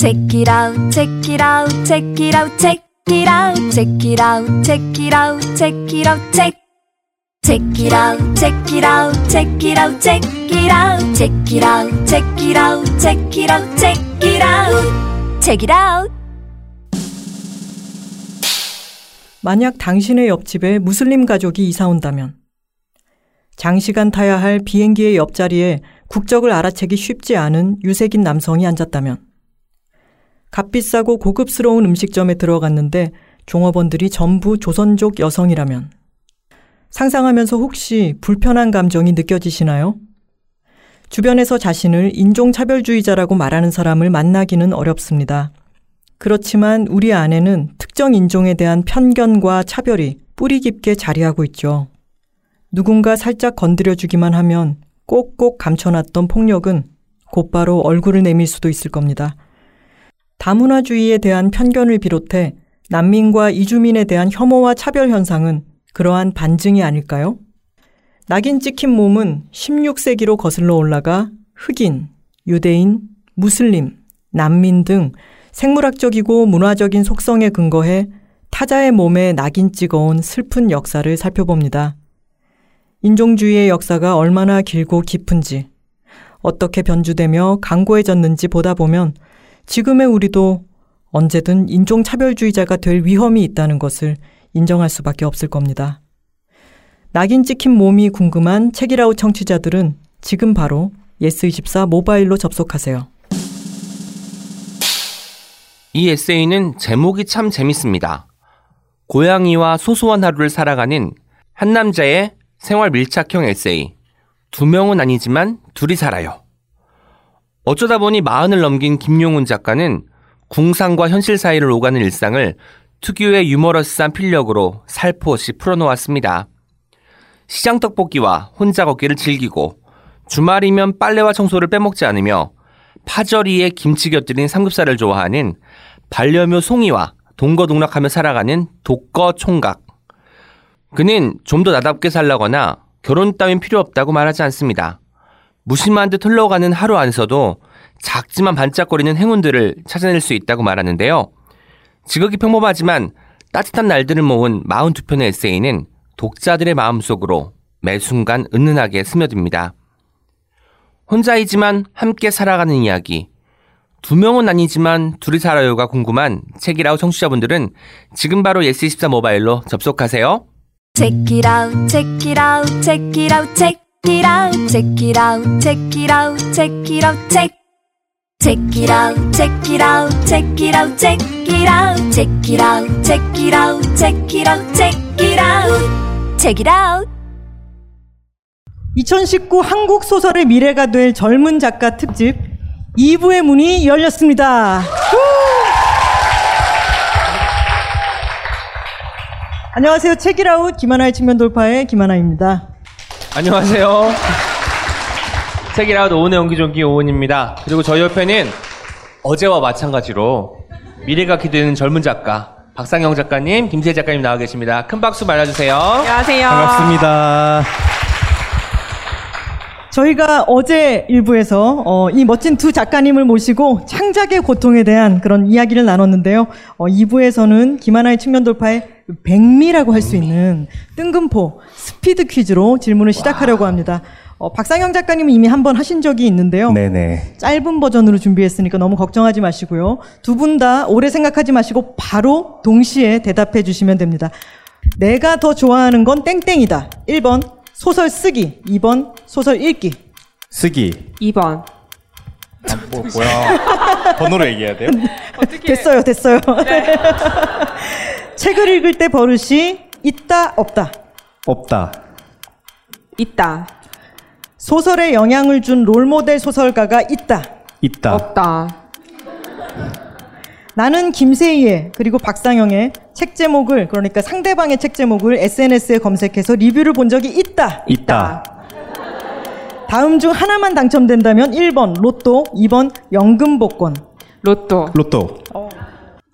Check it out, check it out, check it out, check it out, check it out, check it out, check it out, check. Check it out, check it out, check it out, check it out, check it out, check it out, check it out, check it out, check it out. 만약 당신의 옆집에 무슬림 가족이 이사 온다면 장시간 타야 할 비행기의 옆자리에 국적을 알아채기 쉽지 않은 유색인 남성이 앉았다면 값비싸고 고급스러운 음식점에 들어갔는데 종업원들이 전부 조선족 여성이라면 상상하면서 혹시 불편한 감정이 느껴지시나요? 주변에서 자신을 인종차별주의자라고 말하는 사람을 만나기는 어렵습니다. 그렇지만 우리 안에는 특정 인종에 대한 편견과 차별이 뿌리 깊게 자리하고 있죠. 누군가 살짝 건드려주기만 하면 꼭꼭 감춰놨던 폭력은 곧바로 얼굴을 내밀 수도 있을 겁니다. 다문화주의에 대한 편견을 비롯해 난민과 이주민에 대한 혐오와 차별 현상은 그러한 반증이 아닐까요? 낙인 찍힌 몸은 16세기로 거슬러 올라가 흑인, 유대인, 무슬림, 난민 등 생물학적이고 문화적인 속성에 근거해 타자의 몸에 낙인 찍어온 슬픈 역사를 살펴봅니다. 인종주의의 역사가 얼마나 길고 깊은지, 어떻게 변주되며 강고해졌는지 보다 보면 지금의 우리도 언제든 인종차별주의자가 될 위험이 있다는 것을 인정할 수밖에 없을 겁니다. 낙인 찍힌 몸이 궁금한 책이라우 청취자들은 지금 바로 예스24 모바일로 접속하세요. 이 에세이는 제목이 참 재밌습니다. 고양이와 소소한 하루를 살아가는 한 남자의 생활 밀착형 에세이. 두 명은 아니지만 둘이 살아요. 어쩌다 보니 마흔을 넘긴 김용훈 작가는 궁상과 현실 사이를 오가는 일상을 특유의 유머러스한 필력으로 살포시 풀어놓았습니다. 시장 떡볶이와 혼자 걷기를 즐기고 주말이면 빨래와 청소를 빼먹지 않으며 파절이에 김치 곁들인 삼겹살을 좋아하는 반려묘 송이와 동거동락하며 살아가는 독거 총각. 그는 좀 더 나답게 살라거나 결혼 따윈 필요 없다고 말하지 않습니다. 무심한 듯 흘러가는 하루 안에서도 작지만 반짝거리는 행운들을 찾아낼 수 있다고 말하는데요. 지극히 평범하지만 따뜻한 날들을 모은 42편의 에세이는 독자들의 마음속으로 매 순간 은은하게 스며듭니다. 혼자이지만 함께 살아가는 이야기. 두 명은 아니지만 둘이 살아요가 궁금한 책이라우 청취자분들은 지금 바로 예스24 모바일로 접속하세요. Check it out, check it out, check it out, check it out, check it out, check. Check it out, check it out, check it out, check it out, check it out, check it out, check it out, check it out, check it out. 2019 한국 소설의 미래가 될 젊은 작가 특집 2부의 문이 열렸습니다. 안녕하세요. 책이라웃 김하나의 측면 돌파의 김하나입니다. 안녕하세요. 책이라웃 오은의 옹기종기 오은입니다. 그리고 저희 옆에는 어제와 마찬가지로 미래가 기대되는 젊은 작가 박상영 작가님, 김세 작가님 나와 계십니다. 큰 박수 말아주세요. 안녕하세요. 반갑습니다. 저희가 어제 일부에서 어, 이 멋진 두 작가님을 모시고 창작의 고통에 대한 그런 이야기를 나눴는데요. 어, 2부에서는 김하나의 측면 돌파의 백미라고 할 수 있는 뜬금포 스피드 퀴즈로 질문을 시작하려고 합니다. 어, 박상영 작가님은 이미 한 번 하신 적이 있는데요. 네네. 짧은 버전으로 준비했으니까 너무 걱정하지 마시고요. 두 분 다 오래 생각하지 마시고 바로 동시에 대답해 주시면 됩니다. 내가 더 좋아하는 건 땡땡이다. 1번 소설 쓰기, 2번 소설 읽기. 쓰기. 2번. 뭐, 뭐야. 번호로 얘기해야 돼요? 됐어요, 됐어요. 책을 읽을 때 버릇이 있다, 없다. 없다. 있다. 소설에 영향을 준 롤모델 소설가가 있다. 있다. 없다. 나는 김세희의 그리고 박상영의 책 제목을 그러니까 상대방의 책 제목을 SNS에 검색해서 리뷰를 본 적이 있다. 있다. 다음 중 하나만 당첨된다면 1번 로또, 2번 연금 복권. 로또. 로또.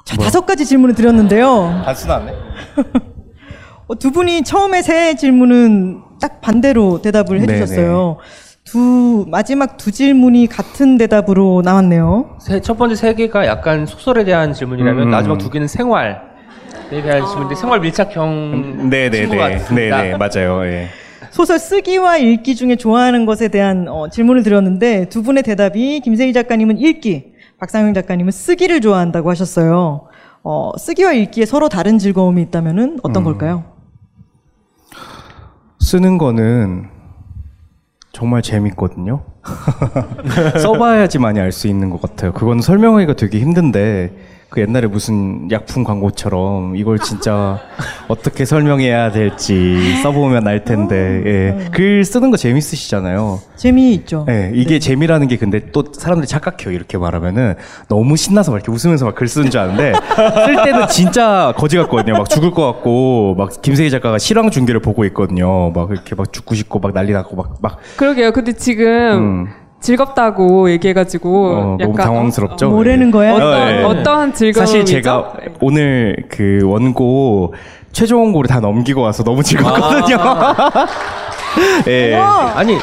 자, 다섯 가지 질문을 드렸는데요. 단순하네. 어, 두 분이 처음에 세 질문은 딱 반대로 대답을 해주셨어요. 두 마지막 두 질문이 같은 대답으로 나왔네요. 세- 첫 번째 세 개가 약간 소설에 대한 질문이라면 음. 마지막 두 개는 생활에 대한 질문인데 생활 밀착형 네네네. 같습니다. 네네. 맞아요. 예. 소설 쓰기와 읽기 중에 좋아하는 것에 대한 어, 질문을 드렸는데 두 분의 대답이 김세희 작가님은 읽기, 박상영 작가님은 쓰기를 좋아한다고 하셨어요. 어, 쓰기와 읽기에 서로 다른 즐거움이 있다면은 어떤 음. 걸까요? 쓰는 거는 정말 재밌거든요. 써봐야지만이 알 수 있는 것 같아요. 그건 설명하기가 되게 힘든데 그 옛날에 무슨 약품 광고처럼 이걸 진짜 어떻게 설명해야 될지 써보면 알 텐데 예. 글 쓰는 거 재밌으시잖아요. 재미있죠. 예, 이게 재미라는 게 근데 또 사람들이 착각해요. 이렇게 말하면은 너무 신나서 막 이렇게 웃으면서 막 글 쓰는 줄 아는데 쓸 때는 진짜 거지 같거든요. 막 죽을 것 같고 막 김세희 작가가 실황 중계를 보고 있거든요. 막 이렇게 막 죽고 싶고 막 난리 나고 막 막 그러게요. 근데 지금 음. 즐겁다고 얘기해가지고 어, 약간 너무 당황스럽죠. 뭐라는 거야? 어떤 어, 예. 어떤 즐거움이죠? 사실 제가 오늘 그 원고 최종 원고를 다 넘기고 와서 너무 즐겁거든요. 예. 아니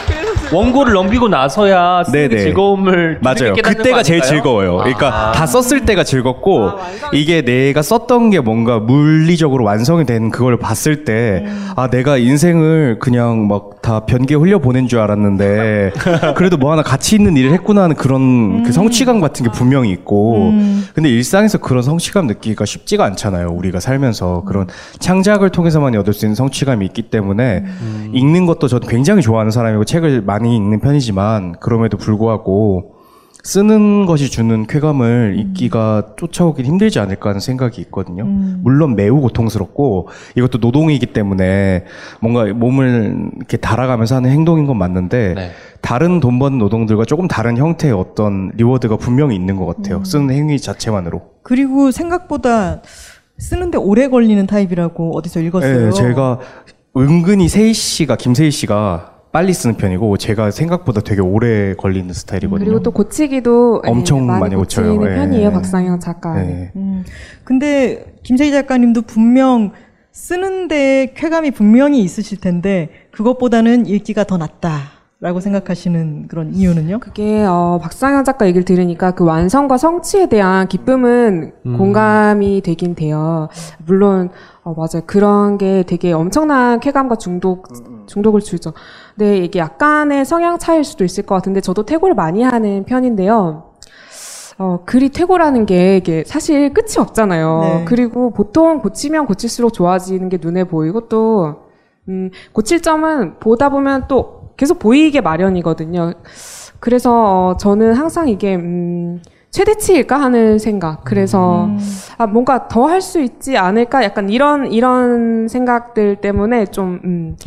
원고를 넘기고 나서야 쓰는 게 네네. 즐거움을 맞아요. 그때가 제일? 즐거워요. 그러니까 아. 다 썼을 때가 즐겁고 아, 이게 내가 썼던 게 뭔가 물리적으로 완성이 된 그걸 봤을 때 아 내가 인생을 그냥 막 다 변기에 흘려 보낸 줄 알았는데 그래도 뭐 하나 가치 있는 일을 했구나 하는 그런 그 성취감 같은 게 분명히 있고 근데 일상에서 그런 성취감 느끼기가 쉽지가 않잖아요. 우리가 살면서 그런 창작을 통해서만 얻을 수 있는 성취감이 있기 때문에 읽는 것도 저는 굉장히 좋아하는 사람이고 책을 많이 읽는 편이지만 그럼에도 불구하고 쓰는 것이 주는 쾌감을 잊기가 쫓아오긴 힘들지 않을까 하는 생각이 있거든요. 물론 매우 고통스럽고 이것도 노동이기 때문에 뭔가 몸을 이렇게 닳아가면서 하는 행동인 건 맞는데 네. 다른 돈 버는 노동들과 조금 다른 형태의 어떤 reward가 분명히 있는 것 같아요. 쓰는 행위 자체만으로. 그리고 생각보다 쓰는데 오래 걸리는 타입이라고 어디서 읽었어요. 네, 제가 은근히 세희 씨가 김세희 씨가 빨리 쓰는 편이고 제가 생각보다 되게 오래 걸리는 스타일이거든요. 그리고 또 고치기도 예, 엄청 많이 고쳐요. 고치는 예. 편이에요 박상영 작가. 네. 음, 근데 김세희 작가님도 분명 쓰는데 쾌감이 분명히 있으실 텐데 그것보다는 읽기가 더 낫다 라고 생각하시는 그런 이유는요? 그게 어, 박상현 작가 얘기를 들으니까 그 완성과 성취에 대한 기쁨은 음. 공감이 되긴 돼요. 물론 어, 맞아요. 그런 게 되게 엄청난 쾌감과 중독 중독을 주죠. 근데 이게 약간의 성향 차이일 수도 있을 것 같은데 저도 퇴고를 많이 하는 편인데요. 어, 글이 퇴고라는 게 이게 사실 끝이 없잖아요. 네. 그리고 보통 고치면 고칠수록 좋아지는 게 눈에 보이고 또, 음, 고칠 점은 보다 보면 또 계속 보이게 마련이거든요. 그래서 어, 저는 항상 이게, 음, 최대치일까 하는 생각. 그래서, 아, 뭔가 더 할 수 있지 않을까? 약간 이런, 이런 생각들 때문에 좀, 음,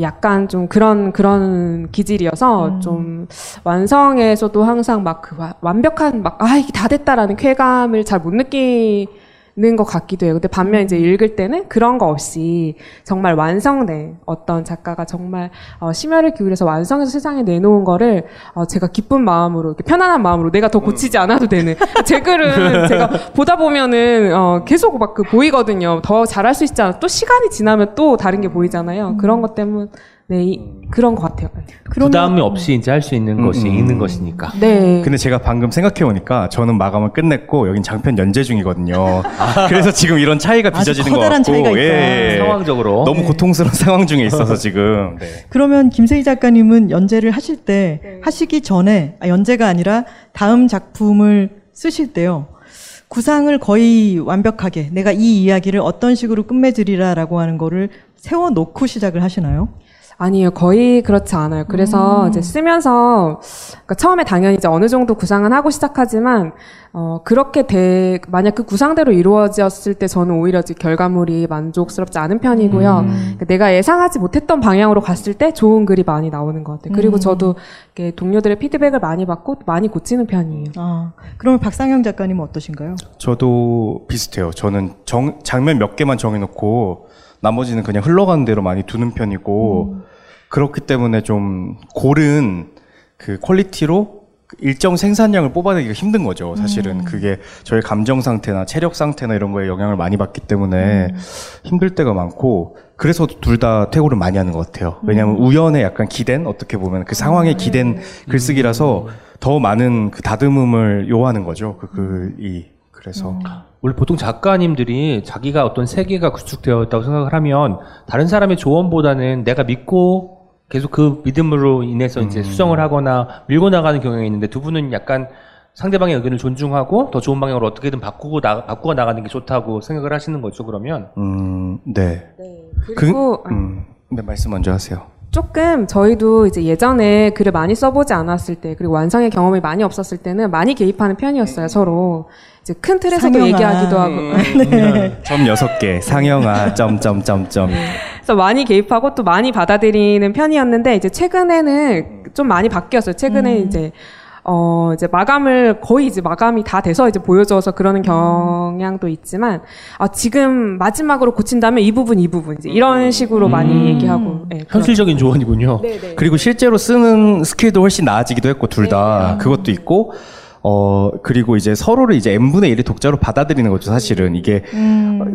약간 좀 그런, 그런 기질이어서 좀 완성에서도 항상 막 그 완벽한 막, 아, 이게 다 됐다라는 쾌감을 잘 못 느끼 는것 같기도 해요. 근데 반면 이제 읽을 때는 그런 거 없이 정말 완성된 어떤 작가가 정말 어, 심혈을 기울여서 완성해서 세상에 내놓은 거를 어, 제가 기쁜 마음으로, 이렇게 편안한 마음으로 내가 더 고치지 않아도 되는. 제 글은 제가 보다 보면은 어, 계속 막 그 보이거든요. 더 잘할 수 있지 않아. 또 시간이 지나면 또 다른 게 보이잖아요. 그런 것 때문에 네, 이- 그런 것 같아요. 부담이 없이 이제 할 수 있는 것이 음. 있는 것이니까. 네. 근데 제가 방금 생각해 보니까 저는 마감을 끝냈고 여긴 장편 연재 중이거든요. 그래서 지금 이런 차이가 빚어지는 것 커다란 같고 차이가 있다. 예, 예. 상황적으로. 너무 고통스러운 상황 중에 있어서 지금 네. 그러면 김세희 작가님은 연재를 하실 때 하시기 전에 아, 연재가 아니라 다음 작품을 쓰실 때요. 구상을 거의 완벽하게 내가 이 이야기를 어떤 식으로 끝맺으리라라고 하는 거를 세워 놓고 시작을 하시나요? 아니요, 거의 그렇지 않아요. 그래서 이제 쓰면서, 그러니까 처음에 당연히 이제 어느 정도 구상은 하고 시작하지만, 어, 그렇게 돼, 만약 그 구상대로 이루어졌을 때 저는 오히려 이제 결과물이 만족스럽지 않은 편이고요. 그러니까 내가 예상하지 못했던 방향으로 갔을 때 좋은 글이 많이 나오는 것 같아요. 그리고 저도 이렇게 동료들의 피드백을 많이 받고 많이 고치는 편이에요. 아, 그러면 박상영 작가님은 어떠신가요? 저도 비슷해요. 저는 정- 장면 몇 개만 정해놓고 나머지는 그냥 흘러가는 대로 많이 두는 편이고 그렇기 때문에 좀 고른 그 퀄리티로 일정 생산량을 뽑아내기가 힘든 거죠. 사실은 그게 저희 감정 상태나 체력 상태나 이런 거에 영향을 많이 받기 때문에 힘들 때가 많고 그래서 둘 다 퇴고를 많이 하는 것 같아요. 왜냐하면 우연에 약간 기댄? 어떻게 보면 그 상황에 기댄 글쓰기라서 더 많은 그 다듬음을 요하는 거죠. 그 글이 그래서. 원래 보통 작가님들이 자기가 어떤 세계가 구축되어 있다고 생각을 하면 다른 사람의 조언보다는 내가 믿고 계속 그 믿음으로 인해서 이제 수정을 하거나 밀고 나가는 경향이 있는데 두 분은 약간 상대방의 의견을 존중하고 더 좋은 방향으로 어떻게든 바꾸고 나, 바꾸어 나가는 게 좋다고 생각을 하시는 거죠, 그러면? 음, 네. 그리고 그, 음, 네 말씀 먼저 하세요. 조금 저희도 이제 예전에 글을 많이 써보지 않았을 때 그리고 완성의 경험이 많이 없었을 때는 많이 개입하는 편이었어요 서로 이제 큰 틀에서도 상영아. 얘기하기도 하고. 점 여섯 개. 상영아 점점점점. 그래서 많이 개입하고 또 많이 받아들이는 편이었는데 이제 최근에는 좀 많이 바뀌었어요. 최근에 이제 어 이제 마감을 거의 이제 마감이 다 돼서 이제 보여줘서 그러는 경향도 있지만 아 지금 마지막으로 고친다면 이 부분 이 부분 이제 이런 식으로 많이 얘기하고. 예, 그런- 현실적인 조언이군요. 네네. 그리고 실제로 쓰는 스킬도 훨씬 나아지기도 했고 둘 다. 그것도 있고 어 그리고 이제 서로를 이제 n 분의 1의 독자로 받아들이는 거죠 사실은 이게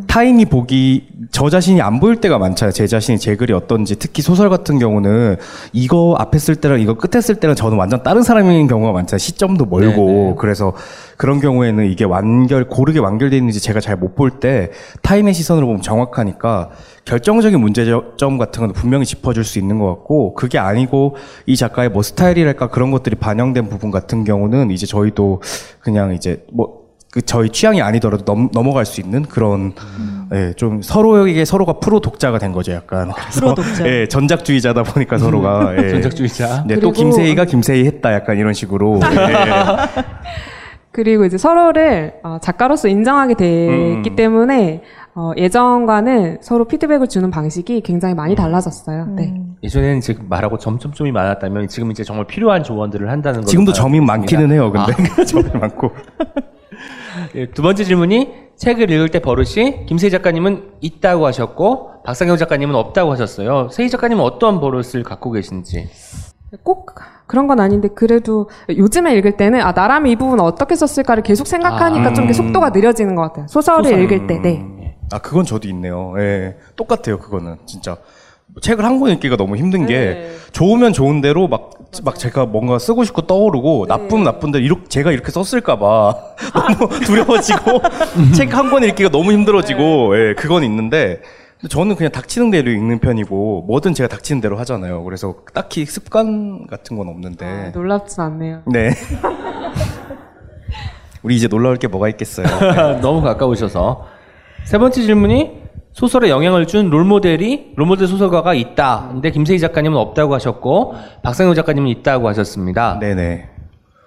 타인이 보기 저 자신이 안 보일 때가 많잖아요. 제 자신이 제 글이 어떤지. 특히 소설 같은 경우는 이거 앞에 쓸 때랑 이거 끝에 쓸 때랑 저는 완전 다른 사람인 경우가 많잖아요. 시점도 멀고. 네네. 그래서 그런 경우에는 이게 완결 고르게 완결되어 있는지 제가 잘 못 볼 때 타인의 시선으로 보면 정확하니까 결정적인 문제점 같은 건 분명히 짚어줄 수 있는 것 같고 그게 아니고 이 작가의 뭐 스타일이랄까 그런 것들이 반영된 부분 같은 경우는 이제 저희도 그냥 이제 뭐 그 저희 취향이 아니더라도 넘, 넘어갈 수 있는 그런 예, 좀 서로에게 서로가 프로 독자가 된 거죠 약간 그래서, 프로 독자. 예, 전작주의자다 보니까 서로가 예. 전작주의자. 네, 또 김세희가 김세희 했다 약간 이런 식으로 예. 그리고 이제 서로를 어, 작가로서 인정하게 됐기 음. 때문에 어, 예전과는 서로 피드백을 주는 방식이 굉장히 많이 달라졌어요. 네. 예전에는 지금 말하고 점점점이 많았다면 지금 이제 정말 필요한 조언들을 한다는 거. 지금도 점이 많기는 해요 근데 점이 많고 예, 두 번째 질문이 책을 읽을 때 버릇이 김세희 작가님은 있다고 하셨고 박상경 작가님은 없다고 하셨어요. 세희 작가님은 어떤 버릇을 갖고 계신지. 꼭 그런 건 아닌데 그래도 요즘에 읽을 때는 아 나라면 이 부분 어떻게 썼을까를 계속 생각하니까 아. 좀 이렇게 속도가 느려지는 것 같아요. 소설을 소설. 읽을 때, 네. 아 그건 저도 있네요. 예, 똑같아요. 그거는 진짜 책을 한 권 읽기가 너무 힘든 게 네. 좋으면 좋은 대로 막 막 제가 뭔가 쓰고 싶고 떠오르고 나쁘면 나쁜 대로 이렇게 제가 이렇게 썼을까봐 너무 두려워지고 책 한 권 읽기가 너무 힘들어지고 예, 그건 있는데 근데 저는 그냥 닥치는 대로 읽는 편이고 뭐든 제가 닥치는 대로 하잖아요. 그래서 딱히 습관 같은 건 없는데 아, 놀랍진 않네요. 네. 우리 이제 놀라울 게 뭐가 있겠어요. 너무 가까우셔서. 세 번째 질문이 소설에 영향을 준 롤모델이 롤모델 소설가가 있다. 근데 김세희 작가님은 없다고 하셨고 박상영 작가님은 있다고 하셨습니다. 네네.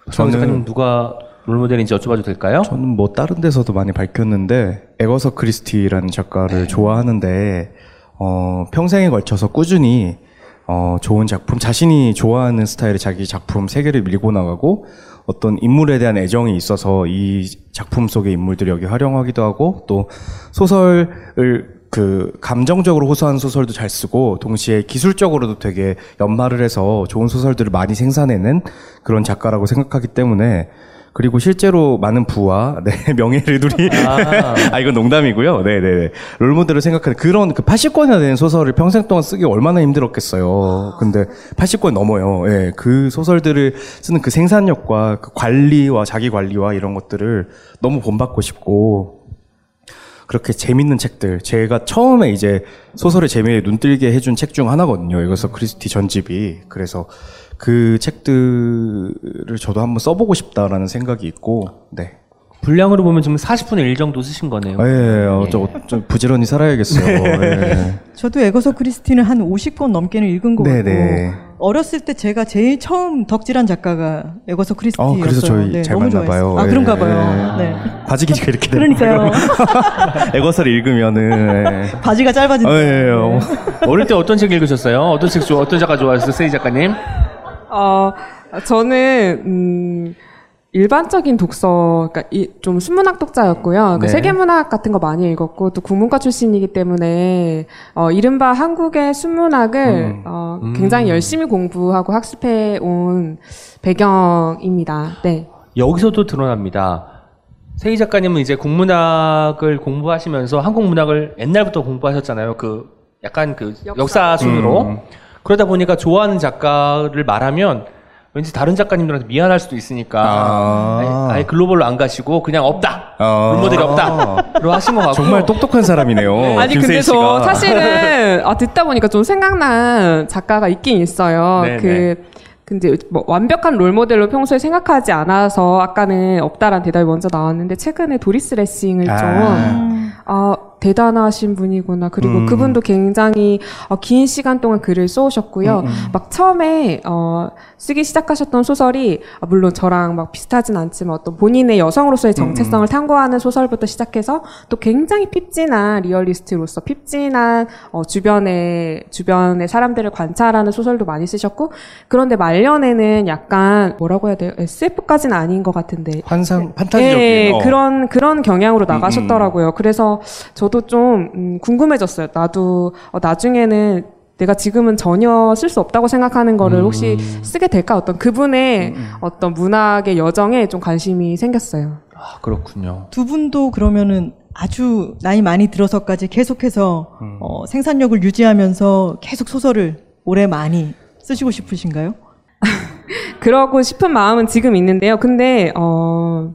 박상영 작가님 누가 롤모델인지 여쭤봐도 될까요? 저는 뭐 다른 데서도 많이 밝혔는데 에거서 크리스티라는 작가를 좋아하는데 어, 평생에 걸쳐서 꾸준히 어, 좋은 작품 자신이 좋아하는 스타일의 자기 작품 세계를 밀고 나가고 어떤 인물에 대한 애정이 있어서 이 작품 속의 인물들이 여기 활용하기도 하고 또 소설을 그 감정적으로 호소한 소설도 잘 쓰고 동시에 기술적으로도 되게 연마를 해서 좋은 소설들을 많이 생산해낸 그런 작가라고 생각하기 때문에 그리고 실제로 많은 부와 네, 명예를 누리 아, 이건 농담이고요. 네, 네, 네. 롤모델을 생각하는 그런 그 80권이나 되는 소설을 평생 동안 쓰기 얼마나 힘들었겠어요. 근데 80권 넘어요. 예. 그 소설들을 쓰는 그 생산력과 그 관리와 자기 관리와 이런 것들을 너무 본받고 싶고 그렇게 재밌는 책들. 제가 처음에 이제 소설의 재미에 눈뜰게 해준 책 중 하나거든요. 이것서 크리스티 전집이. 그래서 그 책들을 저도 한번 써보고 싶다라는 생각이 있고, 네. 분량으로 보면 지금 40분의 1 정도 쓰신 거네요. 예, 예, 어, 저, 좀 부지런히 살아야겠어요. 예. 저도 에거서 크리스티는 한 50권 넘게는 읽은 거 같고 네네. 어렸을 때 제가 제일 처음 덕질한 작가가 에거서 크리스티였어요. 어, 그래서 저희 잘 너무 맞나 좋아했어요. 봐요. 아 예. 그런가 봐요. 네. 바지 길이가 이렇게 되는 그러니까요. 에거서를 읽으면은. 예. 바지가 짧아진다. 어, 예, 예. 어. 어릴 때 어떤 책 읽으셨어요? 어떤 책 좋아, 어떤 작가 좋아하셨어요? 세희 작가님? 어, 저는, 음, 일반적인 독서, 그러니까 이, 좀 순문학 독자였고요. 그 네. 세계문학 같은 거 많이 읽었고 또 국문과 출신이기 때문에 어, 이른바 한국의 순문학을 음. 어, 음. 굉장히 열심히 공부하고 학습해 온 배경입니다. 네. 여기서도 드러납니다. 세희 작가님은 이제 국문학을 공부하시면서 한국 문학을 옛날부터 공부하셨잖아요. 그 약간 그 역사. 역사 순으로 음. 그러다 보니까 좋아하는 작가를 말하면 왠지 다른 작가님들한테 미안할 수도 있으니까 아. 아예, 아예 글로벌로 안 가시고 그냥 없다 아. 롤모델이 없다로 하신 것 같고 정말 똑똑한 사람이네요. 아니 김세희 근데 저. 사실은 아, 듣다 보니까 좀 생각난 작가가 있긴 있어요. 네네. 그 근데 뭐 완벽한 롤 모델로 평소에 생각하지 않아서 아까는 없다란 대답이 먼저 나왔는데 최근에 도리스 레싱을 좀 아. 아, 대단하신 분이구나. 그리고 음. 그분도 굉장히 어, 긴 시간 동안 글을 써오셨고요. 음, 음. 막 처음에 어, 쓰기 시작하셨던 소설이 아, 물론 저랑 막 비슷하진 않지만 어떤 본인의 여성으로서의 정체성을 탐구하는 소설부터 시작해서 또 굉장히 핍진한 리얼리스트로서 핍진한 어, 주변의 주변의 사람들을 관찰하는 소설도 많이 쓰셨고 그런데 말년에는 약간 뭐라고 해야 돼요? SF까지는 아닌 것 같은데 환상 판타지적인 예, 어. 그런 그런 경향으로 음, 나가셨더라고요. 그래서 저도 좀 음, 궁금해졌어요. 나도 어, 나중에는 내가 지금은 전혀 쓸 수 없다고 생각하는 거를 혹시 쓰게 될까? 어떤 그분의 음, 어떤 문학의 여정에 좀 관심이 생겼어요. 아, 그렇군요. 두 분도 그러면은 아주 나이 많이 들어서까지 계속해서 음. 어, 생산력을 유지하면서 계속 소설을 오래 많이 쓰시고 싶으신가요? 그러고 싶은 마음은 지금 있는데요. 근데 어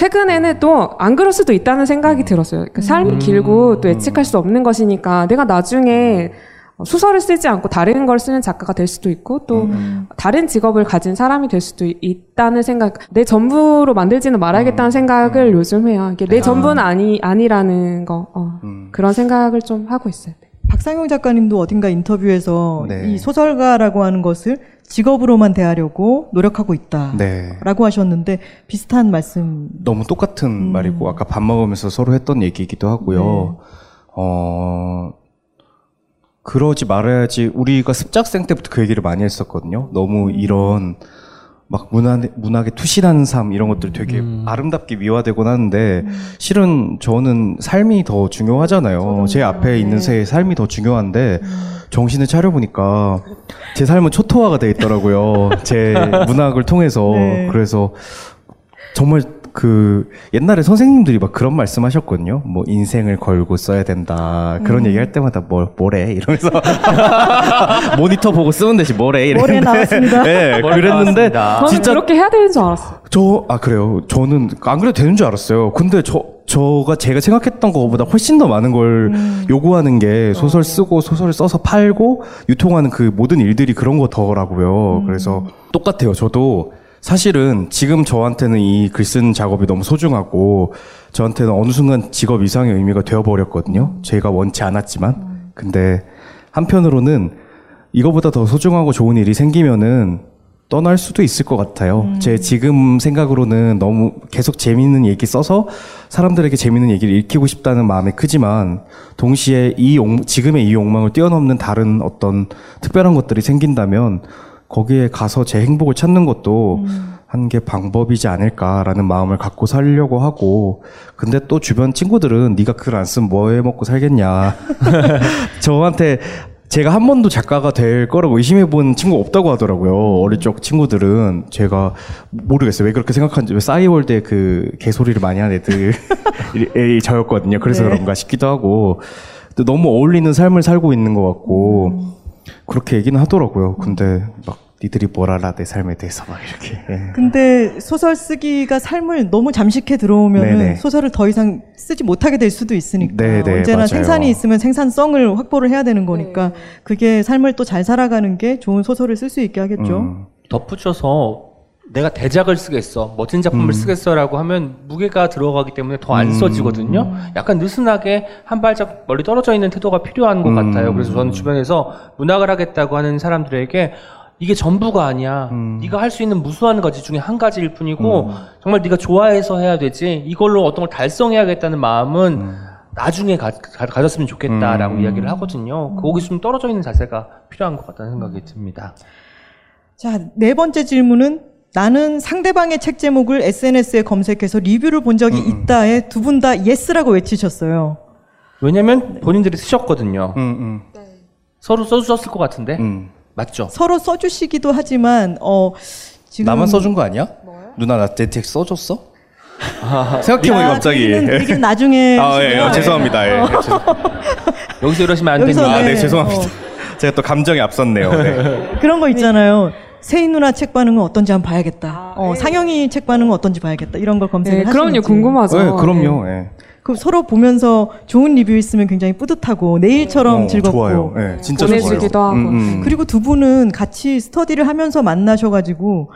최근에는 또 안 그럴 수도 있다는 생각이 들었어요. 그러니까 삶이 길고 또 예측할 수 없는 것이니까 내가 나중에 어, 소설을 쓰지 않고 다른 걸 쓰는 작가가 될 수도 있고 또 다른 직업을 가진 사람이 될 수도 이- 있다는 생각, 내 전부로 만들지는 말아야겠다는 생각을 요즘 해요. 이게 내 전부는 아니 아니라는 거 어, 음. 그런 생각을 좀 하고 있어요. 네. 박상용 작가님도 어딘가 인터뷰에서 네. 이 소설가라고 하는 것을 직업으로만 대하려고 노력하고 있다. 네. 라고 하셨는데 비슷한 말씀 너무 똑같은 음. 말이고 아까 밥 먹으면서 서로 했던 얘기이기도 하고요. 네. 어 그러지 말아야지 우리가 습작생 때부터 그 얘기를 많이 했었거든요. 너무 음. 이런 막 문학 문학에 투신하는 삶 이런 것들 되게 음. 아름답게 미화되곤 하는데 음. 실은 저는 삶이 더 중요하잖아요. 제 앞에 있는 네. 새의 삶이 더 중요한데 음. 정신을 차려보니까 제 삶은 초토화가 돼 있더라고요. 제 문학을 통해서 네. 그래서 정말 그 옛날에 선생님들이 막 그런 말씀하셨거든요. 뭐 인생을 걸고 써야 된다 음. 그런 얘기할 때마다 뭘 뭐래 이러면서 모니터 보고 쓰면 되지 뭐래 이랬는데 뭐래 나왔습니다. 네, 뭐래 그랬는데 나왔습니다. 저는 진짜 그렇게 해야 되는 줄 알았어요. 저, 아, 그래요. 저는 안 그래도 되는 줄 알았어요. 근데 저, 저가 제가 생각했던 것보다 훨씬 더 많은 걸 요구하는 게 소설 쓰고 소설을 써서 팔고 유통하는 그 모든 일들이 그런 거더라고요. 그래서 똑같아요. 저도 사실은 지금 저한테는 이 글 쓰는 작업이 너무 소중하고 저한테는 어느 순간 직업 이상의 의미가 되어버렸거든요. 제가 원치 않았지만. 근데 한편으로는 이거보다 더 소중하고 좋은 일이 생기면은 떠날 수도 있을 것 같아요. 제 지금 생각으로는 너무 계속 재밌는 얘기 써서 사람들에게 재밌는 얘기를 읽히고 싶다는 마음이 크지만 동시에 이 욕, 지금의 이 욕망을 뛰어넘는 다른 어떤 특별한 것들이 생긴다면 거기에 가서 제 행복을 찾는 것도 한게 방법이지 않을까라는 마음을 갖고 살려고 하고 근데 또 주변 친구들은 네가 글 안 쓰면 뭐 해 먹고 살겠냐 저한테 제가 한 번도 작가가 될 거라고 의심해 본 친구가 없다고 하더라고요. 어릴 적 친구들은 제가 모르겠어요. 왜 그렇게 생각하는지. 왜 싸이월드에 그 개소리를 많이 한 애들이 저였거든요. 그래서 네. 그런가 싶기도 하고. 근데 너무 어울리는 삶을 살고 있는 것 같고 그렇게 얘기는 하더라고요. 근데 막 니들이 뭘 알아 내 삶에 대해서 막 이렇게. 예. 근데 소설 쓰기가 삶을 너무 잠식해 들어오면. 소설을 더 이상 쓰지 못하게 될 수도 있으니까 네네, 언제나 맞아요. 생산이 있으면 생산성을 확보를 해야 되는 거니까 네. 그게 삶을 또 잘 살아가는 게 좋은 소설을 쓸 수 있게 하겠죠. 음. 덧붙여서 내가 대작을 쓰겠어, 멋진 작품을 음. 쓰겠어라고 하면 무게가 들어가기 때문에 더안 음. 써지거든요. 약간 느슨하게 한 발짝 멀리 떨어져 있는 태도가 필요한 것 음. 같아요. 그래서 저는 주변에서 문학을 하겠다고 하는 사람들에게 이게 전부가 아니야. 음. 네가 할 수 있는 무수한 가지 중에 한 가지일 뿐이고 음. 정말 네가 좋아해서 해야 되지. 이걸로 어떤 걸 달성해야겠다는 마음은 음. 나중에 가, 졌으면 좋겠다라고 음. 이야기를 하거든요. 거기 좀 떨어져 있는 자세가 필요한 것 같다는 생각이 듭니다. 자, 네 번째 질문은 나는 상대방의 책 제목을 SNS에 검색해서 리뷰를 본 적이 있다에 두 분 다 yes라고 외치셨어요. 왜냐면 본인들이 쓰셨거든요. 음, 음, 서로 써주셨을 것 같은데 음. 맞죠? 서로 써주시기도 하지만 어 지금 나만 써준 거 아니야? 누나 나 내 텍스트 써줬어? 생각해보니 아, 갑자기. 그 얘기는, 그 얘기는 나중에 아, 예. 어, 죄송합니다. 예. 죄송- 여기서 이러시면 안 됩니다. 아, 네, 네, 죄송합니다. 어. 제가 또 감정이 앞섰네요. 네. 그런 거 있잖아요. 세인 누나 책 반응은 어떤지 한번 봐야겠다. 아, 어, 네. 상영이 책 반응은 어떤지 봐야겠다. 이런 걸 검색을 네, 하시는지. 그럼요. 궁금하죠. 네, 그럼요. 예. 그 서로 보면서 좋은 리뷰 있으면 굉장히 뿌듯하고 내일처럼 어, 즐겁고 좋아요. 예, 진짜 보내주기도 좋아요. 하고. 음, 음. 그리고 두 분은 같이 스터디를 하면서 만나셔가지고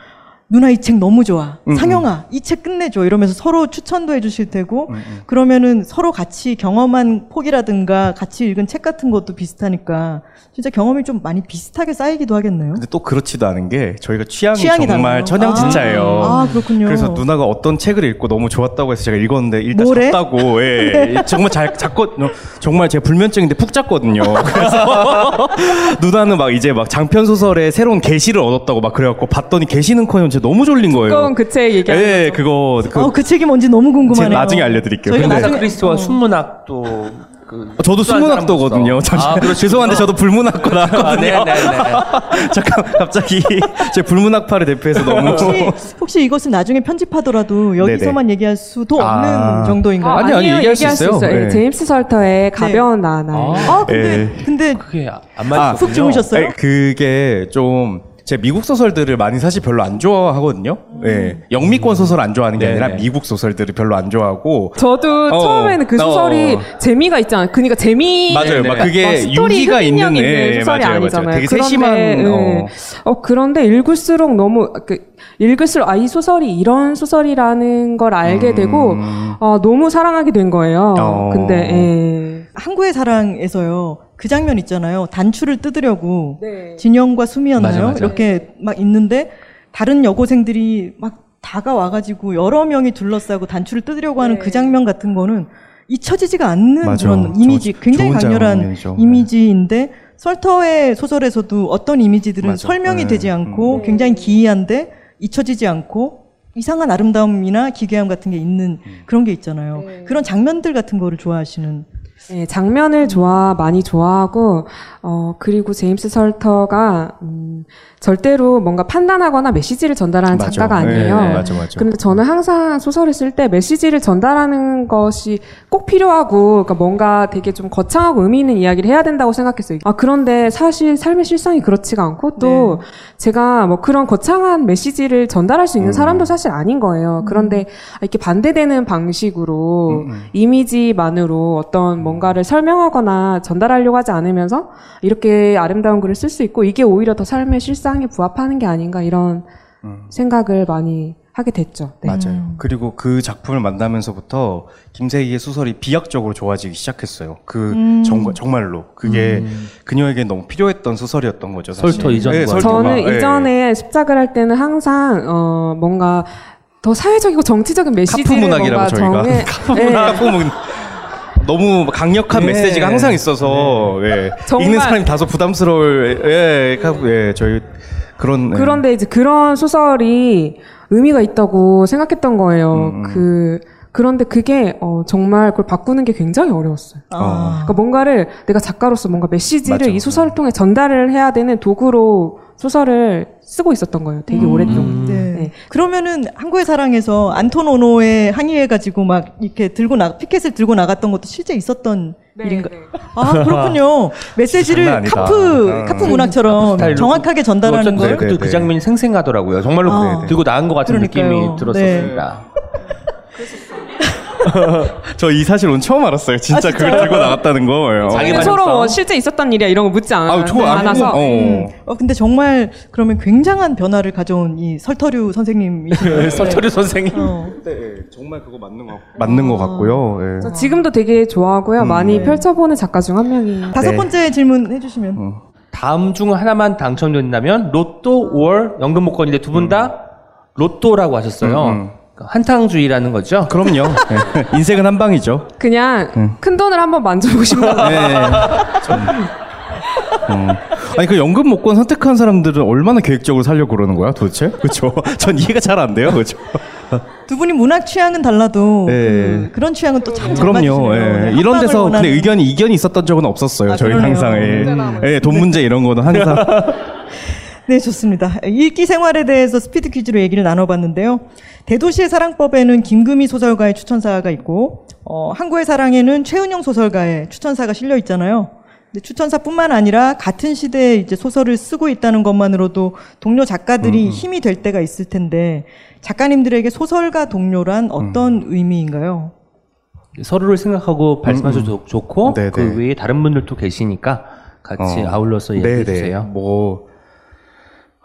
누나 이 책 너무 좋아. 음, 상영아 이 책 끝내줘. 이러면서 서로 추천도 해주실 테고 음, 음. 그러면은 서로 같이 경험한 폭이라든가 같이 읽은 책 같은 것도 비슷하니까 진짜 경험이 좀 많이 비슷하게 쌓이기도 하겠네요. 근데 또 그렇지도 않은 게 저희가 취향이, 취향이 정말 달라요. 천양지차예요. 아, 그렇군요. 그래서 누나가 어떤 책을 읽고 너무 좋았다고 해서 제가 읽었는데 일단 뭐래? 잤다고 예. 정말 잘 잤거 정말 제 불면증인데 푹 잤거든요. 그래서 누나는 막 이제 막 장편 소설의 새로운 계시를 얻었다고 막 그래갖고 봤더니 계시는 커녕 진짜 너무 졸린 거예요. 두꺼운 그 책 얘기하는 예, 거죠. 그거 그 어, 그 책이 뭔지 너무 궁금하네요. 제가 나중에 알려드릴게요. 저희가 근데- 아사 나중에- 크리스와 어. 순문학도 그 저도 흡수한 순문학도거든요. 사람으로서. 잠시- 아, 그렇군요. 죄송한데 저도 불문학과 아, 나왔거든요. 네, 네, 네. 잠깐 갑자기 제 불문학파를 대표해서 너무 혹시, 혹시 이것은 나중에 편집하더라도 여기서만 얘기할 수도 없는 아. 정도인가요? 아니, 아니, 아니요, 얘기할 수 있어요. 예, 네. 제임스 설터의 가벼운 나날. 아, 근데, 예. 근데 그게 안 아. 푹 주무셨어요? 아니, 그게 좀 제 미국 소설들을 많이 사실 별로 안 좋아하거든요. 예. 영미권 소설 안 좋아하는 게 네, 아니라 네. 미국 소설들을 별로 안 좋아하고 저도 어, 처음에는 그 어. 소설이 재미가 있잖아요. 그러니까 재미 맞아요. 네, 막 네. 그게 유기가 있는 예, 소설이 맞아요, 아니잖아요. 맞아요. 되게 그런데, 세심한 예. 어. 어, 그런데 읽을수록 너무 그 읽을수록 아 이 소설이 이런 소설이라는 걸 알게 음. 되고 어, 너무 사랑하게 된 거예요. 어. 근데 예. 항구의 사랑에서요. 그 장면 있잖아요. 단추를 뜯으려고 네. 진영과 수미였나요? 맞아, 맞아. 이렇게 막 있는데 다른 여고생들이 막 다가와가지고 여러 명이 둘러싸고 단추를 뜯으려고 하는 네. 그 장면 같은 거는 잊혀지지가 않는 맞아. 그런 이미지, 저- 굉장히 강렬한 장면이죠. 이미지인데 설터의 소설에서도 어떤 이미지들은 맞아. 설명이 네. 되지 않고 음. 굉장히 기이한데 잊혀지지 않고 이상한 아름다움이나 기괴함 같은 게 있는 음. 그런 게 있잖아요. 네. 그런 장면들 같은 거를 좋아하시는 예, 장면을 좋아 많이 좋아하고 어 그리고 제임스 설터가 음, 절대로 뭔가 판단하거나 메시지를 전달하는 맞아. 작가가 아니에요. 네, 맞아, 맞아. 근데 저는 항상 소설을 쓸 때 메시지를 전달하는 것이 꼭 필요하고 그러니까 뭔가 되게 좀 거창하고 의미 있는 이야기를 해야 된다고 생각했어요. 아 그런데 사실 삶의 실상이 그렇지가 않고 또 제가 뭐 그런 거창한 메시지를 전달할 수 있는 음. 사람도 사실 아닌 거예요. 그런데 이렇게 반대되는 방식으로 음, 음. 이미지만으로 어떤 뭔가 를 설명하거나 전달하려고 하지 않으면서 이렇게 아름다운 글을 쓸 수 있고 이게 오히려 더 삶의 실상에 부합하는 게 아닌가 이런 음. 생각을 많이 하게 됐죠. 네. 맞아요. 그리고 그 작품을 만나면서부터 김세희의 소설이 비약적으로 좋아지기 시작했어요. 그 음. 정말 정말로 그게 그녀에게 너무 필요했던 소설이었던 거죠. 사실. 설터 이전과. 네. 저는 예. 이전에 습작을 할 때는 항상 어 뭔가 더 사회적이고 정치적인 메시지를 카프 문학이라고 뭔가 저희가 정해 카프 예. 문학 보면 너무 강력한 네. 메시지가 항상 있어서 예. 정말- 읽는 사람이 다소 부담스러울 예, 카프 예, 저희 그런 예. 그런데 이제 그런 소설이 의미가 있다고 생각했던 거예요. 음, 음. 그 그런데 그게 어, 정말 그걸 바꾸는 게 굉장히 어려웠어요. 아. 그러니까 뭔가를 내가 작가로서 뭔가 메시지를 맞아. 이 소설을 통해 전달을 해야 되는 도구로 소설을 쓰고 있었던 거예요. 되게 오랫동안. 네. 네. 그러면은 한국의 사랑에서 안톤 오노에 항의해 가지고 막 이렇게 들고 나 피켓을 들고 나갔던 것도 실제 있었던 일인가? 아 그렇군요. 메시지를. 카프 어. 카프 문학처럼 스타일로 정확하게 전달하는 걸. 네, 그 네. 장면이 생생하더라고요. 정말로 아. 들고 나간 것 같은 그러니까요. 느낌이 들었었습니다. 저 이 사실 오늘 처음 알았어요. 진짜 아, 그걸? 들고 나갔다는 거. 예. 자기 근데 반응성. 서로 뭐 실제 있었던 일이야 이런 거 묻지 않아, 아, 저 안- 않아서 어. 음. 어 근데 정말 그러면 굉장한 변화를 가져온 이 설터류 선생님이시네요. 설터류 선생님. 어. 네, 정말 그거 맞는 거 맞는 거 같고요. 예. 저 지금도 되게 좋아하고요. 많이 펼쳐보는 작가 중 한 명이에요. 다섯 네. 번째 질문 해주시면. 다음 중 하나만 당첨된다면 로또 5월 연금 복권인데 두 분다 로또라고 하셨어요. 음, 음. 그러니까 한탕주의라는 거죠. 그럼요. 예. 인생은 한 방이죠. 그냥 음. 큰 돈을 한번 만져보고 싶다. 네. 음. 아니 그 연금 목권 선택한 사람들은 얼마나 계획적으로 살려고 그러는 거야 도대체? 그렇죠? 전 이해가 잘 안 돼요, 그렇죠? 두 분이 문학 취향은 달라도 네. 그, 런 취향은 또 참 잘 그럼요. 예. 네, 이런 데서 근데 의견이 이견이 있었던 적은 없었어요. 아, 저희. 항상 예. 예, 돈 문제 이런 거는 항상 네, 좋습니다. 읽기 생활에 대해서 스피드 퀴즈로 얘기를 나눠봤는데요. 대도시의 사랑법에는 김금희 소설가의 추천사가 있고, 어, 항구의 사랑에는 최은영 소설가의 추천사가 실려 있잖아요. 근데 추천사뿐만 아니라 같은 시대에 이제 소설을 쓰고 있다는 것만으로도 동료 작가들이 힘이 될 때가 있을 텐데, 작가님들에게 소설가 동료란 어떤 의미인가요? 서로를 생각하고 말씀하셔도 좋- 좋고 음, 네네. 그 외에 다른 분들도 계시니까 같이 어. 아울러서 얘기해 네네. 주세요. 뭐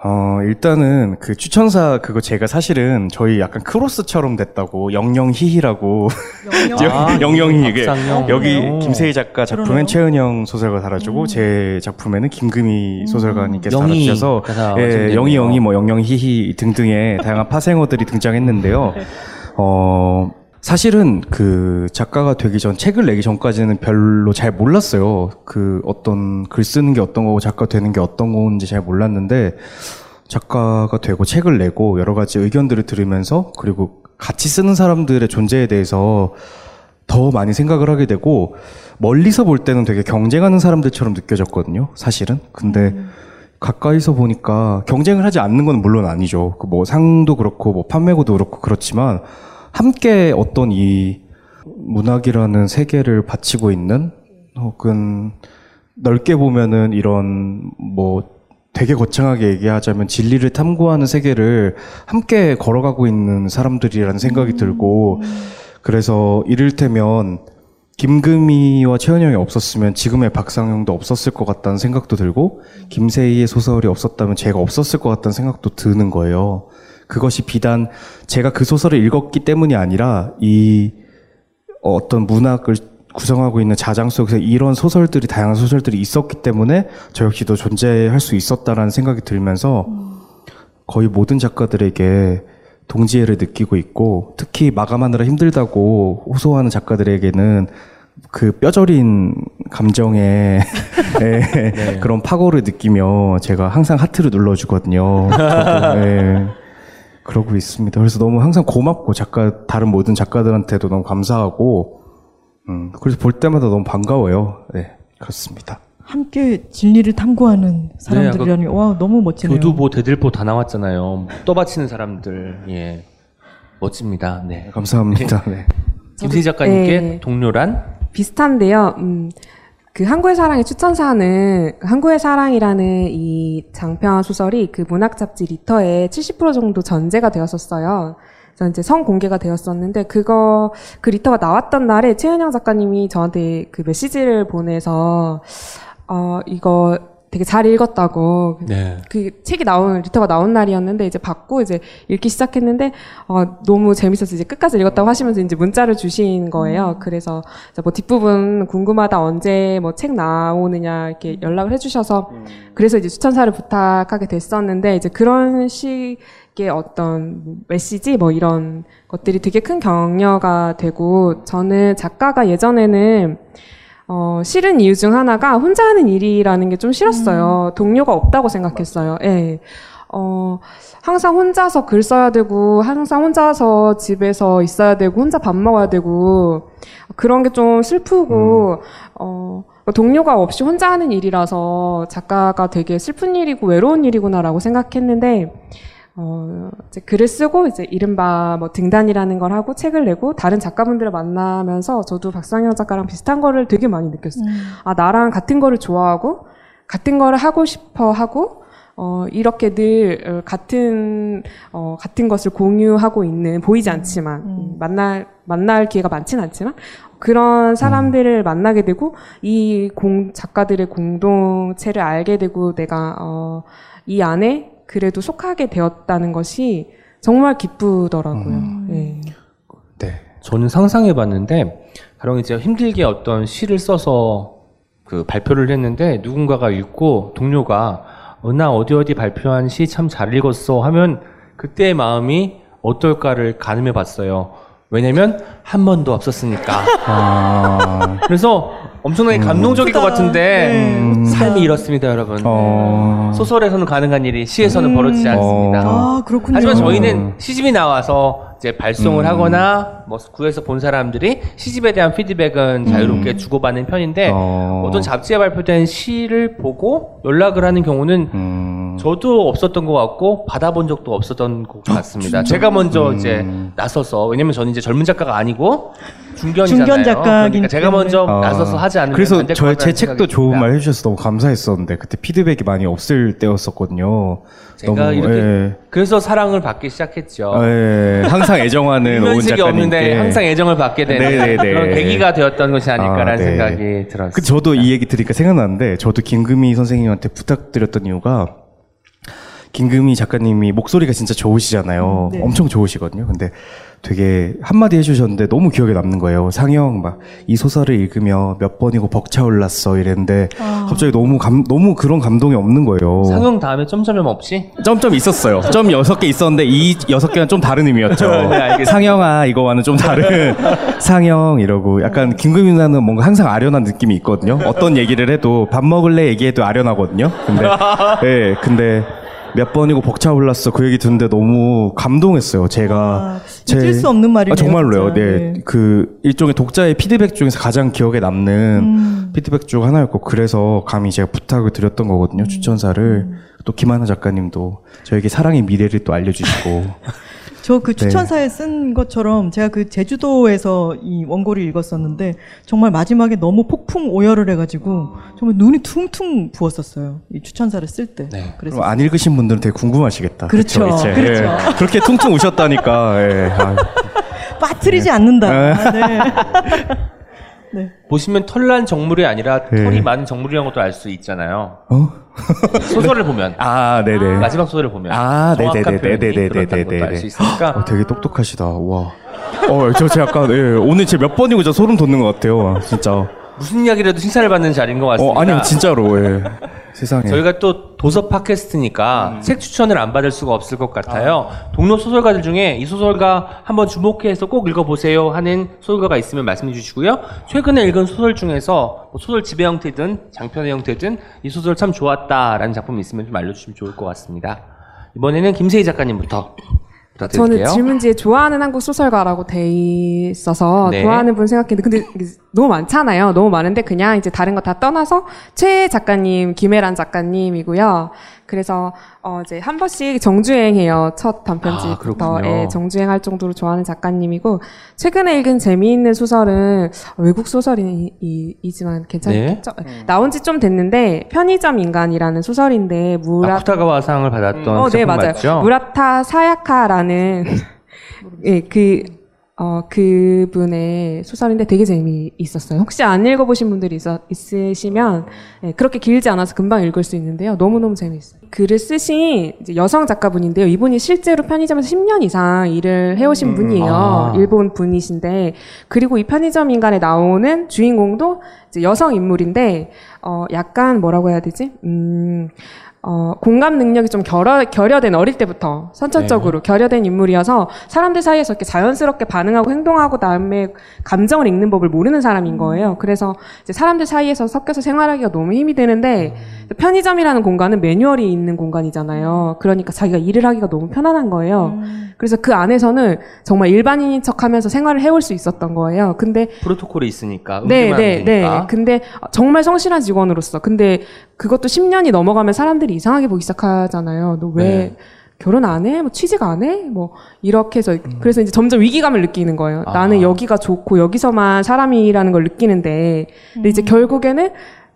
어, 일단은 그 추천사 그거 제가 사실은 저희 약간 크로스처럼 됐다고 영영희희라고 아, 영영희 이게 박상영. 여기 오. 김세희 작가 작품엔 그러네요. 최은영 소설가 달아주고 제 작품에는 김금희 소설가님께서 영희 달아주셔서 가사 예, 완성됐네요. 영희 영희 뭐 영영희희 등등의 다양한 파생어들이 등장했는데요. 어 사실은 그 작가가 되기 전 책을 내기 전까지는 별로 잘 몰랐어요. 그 어떤 글 쓰는 게 어떤 거고 작가 되는 게 어떤 건지 잘 몰랐는데 작가가 되고 책을 내고 여러 가지 의견들을 들으면서 그리고 같이 쓰는 사람들의 존재에 대해서 더 많이 생각을 하게 되고 멀리서 볼 때는 되게 경쟁하는 사람들처럼 느껴졌거든요. 사실은. 근데 가까이서 보니까 경쟁을 하지 않는 건 물론 아니죠. 그 뭐 상도 그렇고 뭐 판매고도 그렇고 그렇지만 함께 어떤 이 문학이라는 세계를 바치고 있는 혹은 넓게 보면은 이런 뭐 되게 거창하게 얘기하자면 진리를 탐구하는 세계를 함께 걸어가고 있는 사람들이라는 생각이 들고 그래서 이를테면 김금희와 최은영이 없었으면 지금의 박상영도 없었을 것 같다는 생각도 들고 김세희의 소설이 없었다면 제가 없었을 것 같다는 생각도 드는 거예요. 그것이 비단 제가 그 소설을 읽었기 때문이 아니라 이 어떤 문학을 구성하고 있는 자장 속에서 이런 소설들이 다양한 소설들이 있었기 때문에 저 역시도 존재할 수 있었다라는 생각이 들면서 거의 모든 작가들에게 동지애를 느끼고 있고 특히 마감하느라 힘들다고 호소하는 작가들에게는 그 뼈저린 감정의 예, 그런 파고를 느끼며 제가 항상 하트를 눌러주거든요. 저도, 예. 그러고 있습니다. 그래서 너무 항상 고맙고 작가 다른 모든 작가들한테도 너무 감사하고 음, 그래서 볼 때마다 너무 반가워요. 네, 그렇습니다. 함께 진리를 탐구하는 사람들이라니 와 너무 멋지네요. 교두보 대들보 다 나왔잖아요. 떠받치는 사람들. 예. 멋집니다. 네. 감사합니다. 네. 김세희 작가님께 네. 동료란 비슷한데요. 음, 그 한국의 사랑의 추천사는 그 한국의 사랑이라는 이 장편 소설이 그 문학 잡지 리터에 70% 정도 전제가 되었었어요. 그래서 이제 성 공개가 되었었는데 그거 그 리터가 나왔던 날에 최은영 작가님이 저한테 그 메시지를 보내서 어 이거 되게 잘 읽었다고 네. 그 책이 나온 리터가 나온 날이었는데 이제 받고 이제 읽기 시작했는데 어, 너무 재밌어서 이제 끝까지 읽었다고 하시면서 이제 문자를 주신 거예요. 그래서 이제 뭐 뒷부분 궁금하다 언제 뭐 책 나오느냐 이렇게 연락을 해주셔서 그래서 이제 추천사를 부탁하게 됐었는데 이제 그런 식의 어떤 뭐 메시지 뭐 이런 것들이 되게 큰 격려가 되고 저는 작가가 예전에는 어, 싫은 이유 중 하나가 혼자 하는 일이라는 게 좀 싫었어요. 동료가 없다고 생각했어요. 예. 어, 항상 혼자서 글 써야 되고, 항상 혼자서 집에서 있어야 되고, 혼자 밥 먹어야 되고, 그런 게 좀 슬프고, 어, 동료가 없이 혼자 하는 일이라서 작가가 되게 슬픈 일이고 외로운 일이구나라고 생각했는데, 어, 이제 글을 쓰고 이제 이른바 뭐 등단이라는 걸 하고 책을 내고 다른 작가분들을 만나면서 저도 박상현 작가랑 비슷한 거를 되게 많이 느꼈어요. 아, 나랑 같은 거를 좋아하고 같은 거를 하고 싶어 하고 어, 이렇게 늘 어, 같은 어, 같은 것을 공유하고 있는 보이지 않지만 음, 만날 만날 기회가 많지는 않지만 그런 사람들을 만나게 되고 이 공 작가들의 공동체를 알게 되고 내가 어, 이 안에 그래도 속하게 되었다는 것이 정말 기쁘더라고요. 예. 네. 저는 상상해 봤는데 가령 이제 힘들게 어떤 시를 써서 그 발표를 했는데 누군가가 읽고 동료가 어, 나 어디 어디 발표한 시 참 잘 읽었어 하면 그때의 마음이 어떨까를 가늠해 봤어요. 왜냐면 한 번도 없었으니까. 아, 그래서 엄청나게 감동적일 것. 같은데 네. 삶이 이렇습니다, 여러분. 어. 소설에서는 가능한 일이 시에서는 벌어지지 않습니다. 아, 그렇군요. 하지만 음. 저희는 시집이 나와서 이제 발송을 음. 하거나 뭐 구에서 본 사람들이 시집에 대한 피드백은 자유롭게 주고받는 편인데 음. 어. 어떤 잡지에 발표된 시를 보고 연락을 하는 경우는 음. 저도 없었던 것 같고 받아본 적도 없었던 것 같습니다. 제가 먼저 음. 이제 나서서 왜냐면 저는 이제 젊은 작가가 아니고 중견이잖아요. 중견 작가이기 그러니까 제가 때문에. 먼저 아. 나서서 하지 않으면 그래서 안될것 저의 제 같다는 책도 좋은. 말 해주셔서 너무 감사했었는데 그때 피드백이 많이 없을 때였었거든요. 제가 이렇게 예. 그래서 사랑을 받기 시작했죠. 예. 항상 애정하는 오은 작가님께 없는데 항상 애정을 받게 되는 네네네. 그런 계기가 되었던 것이 아닐까라는 아, 네. 생각이 들었어요. 그 저도 이 얘기 들으니까 생각나는데 저도 김금희 선생님한테 부탁드렸던 이유가 김금희 작가님이 목소리가 진짜 좋으시잖아요. 네. 엄청 좋으시거든요. 근데 되게 한마디 해주셨는데 너무 기억에 남는 거예요. 상영 막 이 소설을 읽으며 몇 번이고 벅차올랐어 이랬는데 갑자기 너무 감 너무 그런 감동이 없는 거예요. 상영 다음에 점점점 없이 점점 있었어요. 점 여섯 개 있었는데 이 여섯 개는 좀 다른 의미였죠. 네. 상영아 이거와는 좀 다른 상영 이러고 약간 김금희 누나는 뭔가 항상 아련한 느낌이 있거든요. 어떤 얘기를 해도 밥 먹을래 얘기해도 아련하거든요. 근데 예, 근데 몇 번이고 벅차 올랐어 그 얘기 듣는데 너무 감동했어요. 제가 아, 잊을 수 없는 말이네요, 아, 정말로요. 네. 네. 그 일종의 독자의 피드백 중에서 가장 기억에 남는 음. 피드백 중 하나였고 그래서 감히 제가 부탁을 드렸던 거거든요. 추천사를 또 김하나 작가님도 저에게 사랑의 미래를 또 알려주시고 저그 네. 추천사에 쓴 것처럼 제가 그 제주도에서 이 원고를 읽었었는데 정말 마지막에 너무 폭풍 오열을 해가지고 정말 눈이 퉁퉁 부었었어요. 이 추천사를 쓸 때. 네. 그래서 안 읽으신 분들은 되게 궁금하시겠다. 그렇죠. 그렇죠. 예. 그렇게 퉁퉁 우셨다니까. 예. 아, 빠뜨리지 않는다. 네. 네. 보시면 털난 정물이 아니라 네. 털이 많은 정물이라는 것도 알 수 있잖아요. 어? 소설을 보면 아, 네네. 마지막 소설을 보면 아, 정확한 네네네, 표현이 네네네, 그렇다는 것도 알 네네네. 수 있으니까 어, 되게 똑똑하시다. 와. 어, 저, 제 약간, 예. 오늘 제 몇 번이고 저 소름 돋는 것 같아요. 진짜. 무슨 이야기라도 칭찬을 받는 자리인 것 같습니다. 어, 아니요, 진짜로, 예. 세상에. 저희가 또 도서 팟캐스트니까 음. 책 추천을 안 받을 수가 없을 것 같아요. 아. 동료 소설가들 중에 이 소설가 한번 주목해서 꼭 읽어보세요 하는 소설가가 있으면 말씀해 주시고요. 최근에 읽은 소설 중에서 뭐 소설 지배 형태든 장편의 형태든 이 소설 참 좋았다라는 작품이 있으면 좀 알려주시면 좋을 것 같습니다. 이번에는 김세희 작가님부터. 저는 질문지에 좋아하는 한국 소설가라고 돼 있어서 네. 좋아하는 분 생각했는데 근데 너무 많잖아요. 너무 많은데 그냥 이제 다른 거 다 떠나서 최 작가님, 김혜란 작가님이고요. 그래서 어 이제 한 번씩 정주행해요. 첫 아, 단편집부터 그렇군요. 예, 정주행할 정도로 좋아하는 작가님이고 최근에 읽은 재미있는 소설은 외국 소설이지만 괜찮겠죠? 나온 지 좀 됐는데 편의점 인간이라는 소설인데 무라 아 쿠타가와 상을 받았던 어, 네, 맞아요. 맞죠? 무라타 사야카라는 예, 그 어, 그분의 소설인데 되게 재미있었어요. 혹시 안 읽어보신 분들이 있어, 있으시면, 예, 그렇게 길지 않아서 금방 읽을 수 있는데요. 너무너무 재미있어요. 글을 쓰신 여성 작가분인데요. 이분이 실제로 편의점에서 10년 이상 일을 해오신 분이에요. 아. 일본 분이신데, 그리고 이 편의점 인간에 나오는 주인공도 여성 인물인데, 어, 약간 뭐라고 해야 되지? 음, 어, 공감 능력이 좀 결여, 결여된 어릴 때부터 선천적으로 결여된 인물이어서 사람들 사이에서 이렇게 자연스럽게 반응하고 행동하고 다음에 감정을 읽는 법을 모르는 사람인 거예요. 그래서 이제 사람들 사이에서 섞여서 생활하기가 너무 힘이 드는데 편의점이라는 공간은 매뉴얼이 있는 공간이잖아요. 그러니까 자기가 일을 하기가 너무 편안한 거예요. 그래서 그 안에서는 정말 일반인인 척 하면서 생활을 해올 수 있었던 거예요. 근데 프로토콜이 있으니까 네, 네, 하면 네. 되니까. 근데 정말 성실한 직원으로서. 근데 그것도 10년이 넘어가면 사람들이 이상하게 보기 시작하잖아요. 너왜 네. 결혼 안 해? 뭐 취직 안 해? 뭐 이렇게 해서 그래서 이제 점점 위기감을 느끼는 거예요. 음. 아. 나는 여기가 좋고 여기서만 사람이라는 걸 느끼는데 근데 이제 결국에는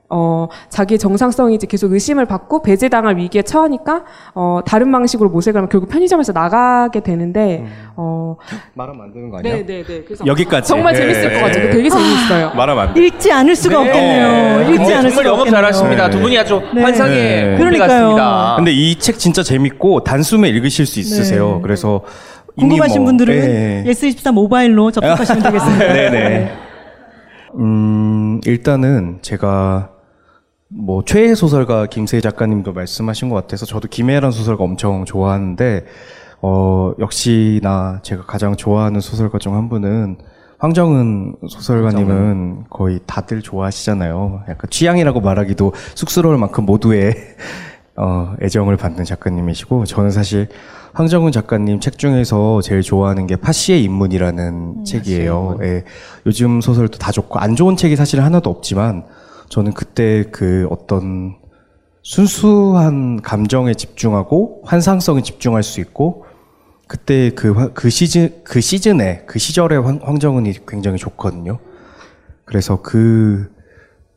어, 자기의 정상성이 이제 계속 의심을 받고 배제당할 위기에 처하니까, 어, 다른 방식으로 모색을 하면 결국 편의점에서 나가게 되는데, 어, 말하면 안 되는 거 아니야? 네네네. 그래서 여기까지. 정말 네. 재밌을 것 같아요. 되게 재밌어요. 말하면 안 돼. 읽지 않을 수가 네. 없겠네요. 읽지 근데 않을 수가 영업 없겠네요. 잘하십니다. 두 분이 아주 네. 환상의 네. 그러니까요. 같습니다. 근데 이 책 진짜 재밌고 단숨에 읽으실 수 있으세요. 네. 그래서 궁금하신 뭐, 분들은 예. 예스24 모바일로 접속하시면 되겠습니다. 네네. 음, 일단은 제가 뭐 최애 소설가 김세희 작가님도 말씀하신 것 같아서 저도 김애란 소설가 엄청 좋아하는데 어, 역시나 제가 가장 좋아하는 소설가 중 한 분은 황정은 소설가님은 거의 다들 좋아하시잖아요. 약간 취향이라고 말하기도 쑥스러울 만큼 모두의 어, 애정을 받는 작가님이시고 저는 사실 황정은 작가님 책 중에서 제일 좋아하는 게 파시의 인문이라는 책이에요. 예, 요즘 소설도 다 좋고 안 좋은 책이 사실 하나도 없지만 저는 그때 그 어떤 순수한 감정에 집중하고 환상성에 집중할 수 있고 그때 그, 화- 그 시즌, 그 시즌에, 그 시절의 황, 황정은이 굉장히 좋거든요. 그래서 그,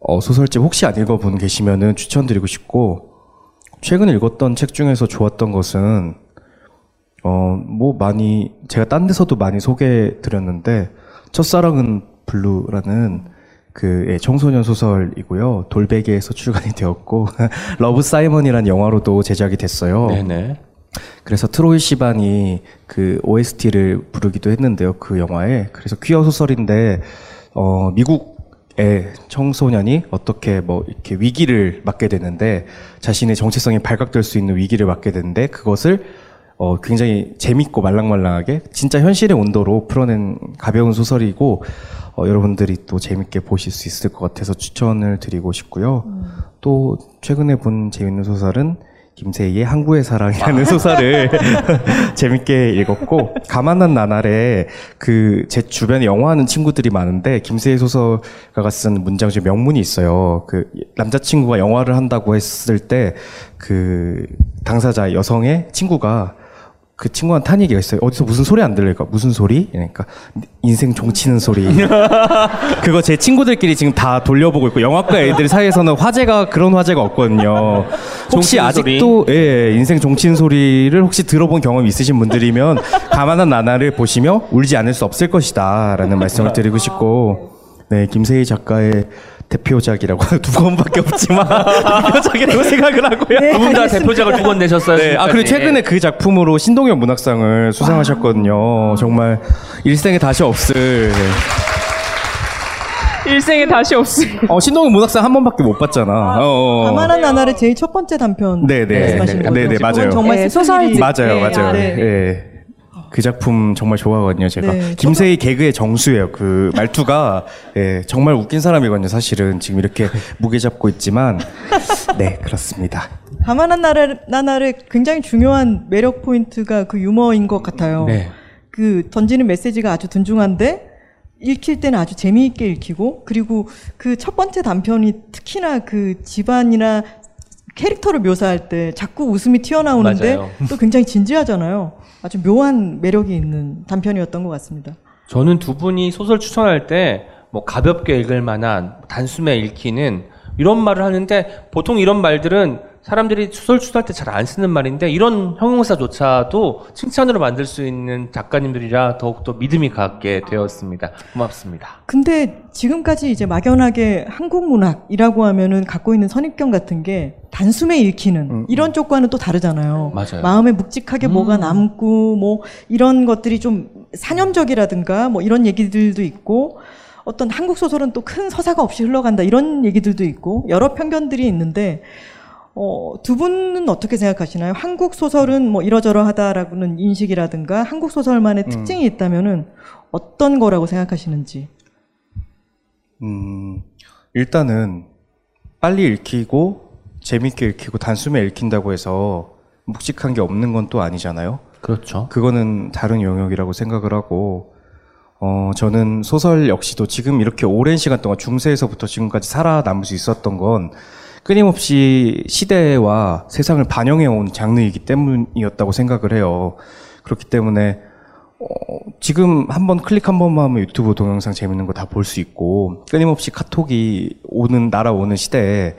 어, 소설집 혹시 안 읽어본 계시면은 추천드리고 싶고, 최근에 읽었던 책 중에서 좋았던 것은, 어, 뭐 많이, 제가 딴 데서도 많이 소개해 드렸는데, 첫사랑은 블루라는 그 예, 청소년 소설이고요. 돌베개에서 출간이 되었고, 러브 사이먼이라는 영화로도 제작이 됐어요. 네네. 그래서 트로이 시반이 그 OST를 부르기도 했는데요. 그 영화에. 그래서 퀴어 소설인데, 어, 미국의 청소년이 어떻게 뭐 이렇게 위기를 맞게 되는데, 자신의 정체성이 발각될 수 있는 위기를 맞게 되는데, 그것을 어, 굉장히 재밌고 말랑말랑하게 진짜 현실의 온도로 풀어낸 가벼운 소설이고, 어, 여러분들이 또 재밌게 보실 수 있을 것 같아서 추천을 드리고 싶고요. 또 최근에 본 재밌는 소설은 김세희의 항구의 사랑이라는 소설을 재밌게 읽었고 가만한 나날에 그 제 주변에 영화하는 친구들이 많은데 김세희 소설가가 쓴 문장 중에 명문이 있어요. 그 남자친구가 영화를 한다고 했을 때 그 당사자 여성의 친구가 그 친구한테 한 얘기가 있어요. 어디서 무슨 소리 안 들릴까? 무슨 소리? 그러니까 인생 종치는 소리. 그거 제 친구들끼리 지금 다 돌려보고 있고 영화과 애들 사이에서는 화제가 그런 화제가 없거든요. 혹시 아직도 예, 인생 종치는 소리를 혹시 들어본 경험 있으신 분들이면 가만한 나날을 보시며 울지 않을 수 없을 것이다라는 말씀을 드리고 싶고 네 김세희 작가의 대표작이라고 두 권밖에 없지만 대표작이라고 생각을 하고요. 두분 다 대표작을 두 권 내셨어요. 네, 아 그리고 최근에 그 작품으로 신동엽 문학상을 수상하셨거든요. 정말 일생에 다시 없을. 일생에 다시 없을. 어 신동엽 문학상 한 번밖에 못 봤잖아. 어, 어. 가만한 나날의 제일 첫 번째 단편 네, 네, 말씀하시는 네, 거죠? 네, 네, 맞아요. 정말 네, 소설이 소설집. 맞아요, 네, 맞아요. 아, 네. 네. 그 작품 정말 좋아하거든요, 제가. 네, 김세희 개그의 정수예요. 그 말투가 예, 정말 웃긴 사람이거든요. 사실은 지금 이렇게 무게 잡고 있지만 네 그렇습니다. 가만한 나날, 나날의 굉장히 중요한 매력 포인트가 그 유머인 것 같아요. 네. 그 던지는 메시지가 아주 든중한데 읽힐 때는 아주 재미있게 읽히고 그리고 그 첫 번째 단편이 특히나 그 집안이나 캐릭터를 묘사할 때 자꾸 웃음이 튀어나오는데 맞아요. 또 굉장히 진지하잖아요. 아주 묘한 매력이 있는 단편이었던 것 같습니다. 저는 두 분이 소설 추천할 때 뭐 가볍게 읽을 만한 단숨에 읽히는 이런 말을 하는데 보통 이런 말들은 사람들이 소설 추천할 때잘 안 쓰는 말인데 이런 형용사조차도 칭찬으로 만들 수 있는 작가님들이라 더욱더 믿음이 갖게 되었습니다. 고맙습니다. 근데 지금까지 이제 막연하게 한국 문학이라고 하면은 갖고 있는 선입견 같은 게 단숨에 읽히는 이런 쪽과는 또 다르잖아요. 맞아요. 마음에 묵직하게 뭐가 남고 뭐 이런 것들이 좀 사념적이라든가 뭐 이런 얘기들도 있고 어떤 한국 소설은 또 큰 서사가 없이 흘러간다 이런 얘기들도 있고 여러 편견들이 있는데 어, 두 분은 어떻게 생각하시나요? 한국 소설은 뭐 이러저러하다라고는 인식이라든가 한국 소설만의 특징이 있다면은 어떤 거라고 생각하시는지. 음, 일단은 빨리 읽히고 재밌게 읽히고 단숨에 읽힌다고 해서 묵직한 게 없는 건 또 아니잖아요. 그렇죠. 그거는 다른 영역이라고 생각을 하고 어, 저는 소설 역시도 지금 이렇게 오랜 시간 동안 중세에서부터 지금까지 살아남을 수 있었던 건 끊임없이 시대와 세상을 반영해온 장르이기 때문이었다고 생각을 해요. 그렇기 때문에 어, 지금 한 번 클릭 한 번만 하면 유튜브 동영상 재밌는 거 다 볼 수 있고 끊임없이 카톡이 오는 날아오는 시대에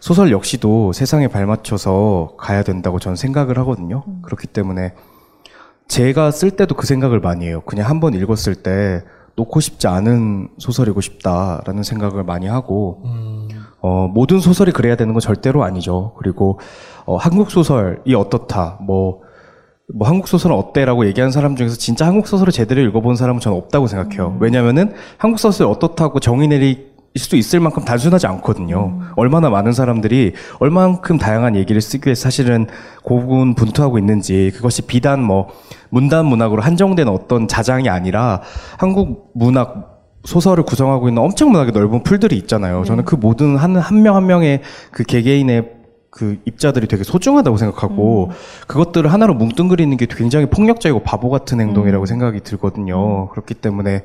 소설 역시도 세상에 발맞춰서 가야 된다고 저는 생각을 하거든요. 그렇기 때문에 제가 쓸 때도 그 생각을 많이 해요. 그냥 한 번 읽었을 때 놓고 싶지 않은 소설이고 싶다라는 생각을 많이 하고 어, 모든 소설이 그래야 되는 건 절대로 아니죠. 그리고 어, 한국 소설이 어떻다, 뭐, 뭐 한국 소설은 어때라고 얘기하는 사람 중에서 진짜 한국 소설을 제대로 읽어본 사람은 저는 없다고 생각해요. 왜냐면은 한국 소설이 어떻다고 정의 내리 수도 있을 만큼 단순하지 않거든요. 얼마나 많은 사람들이 얼만큼 다양한 얘기를 쓰기 위해서 사실은 고군분투하고 있는지 그것이 비단 뭐 문단 문학으로 한정된 어떤 자장이 아니라 한국 문학 소설을 구성하고 있는 엄청나게 넓은 풀들이 있잖아요. 저는 그 모든 한한명한 명의 그 개개인의 그 입자들이 되게 소중하다고 생각하고 그것들을 하나로 뭉뚱그리는 게 굉장히 폭력적이고 바보 같은 행동이라고 생각이 들거든요. 그렇기 때문에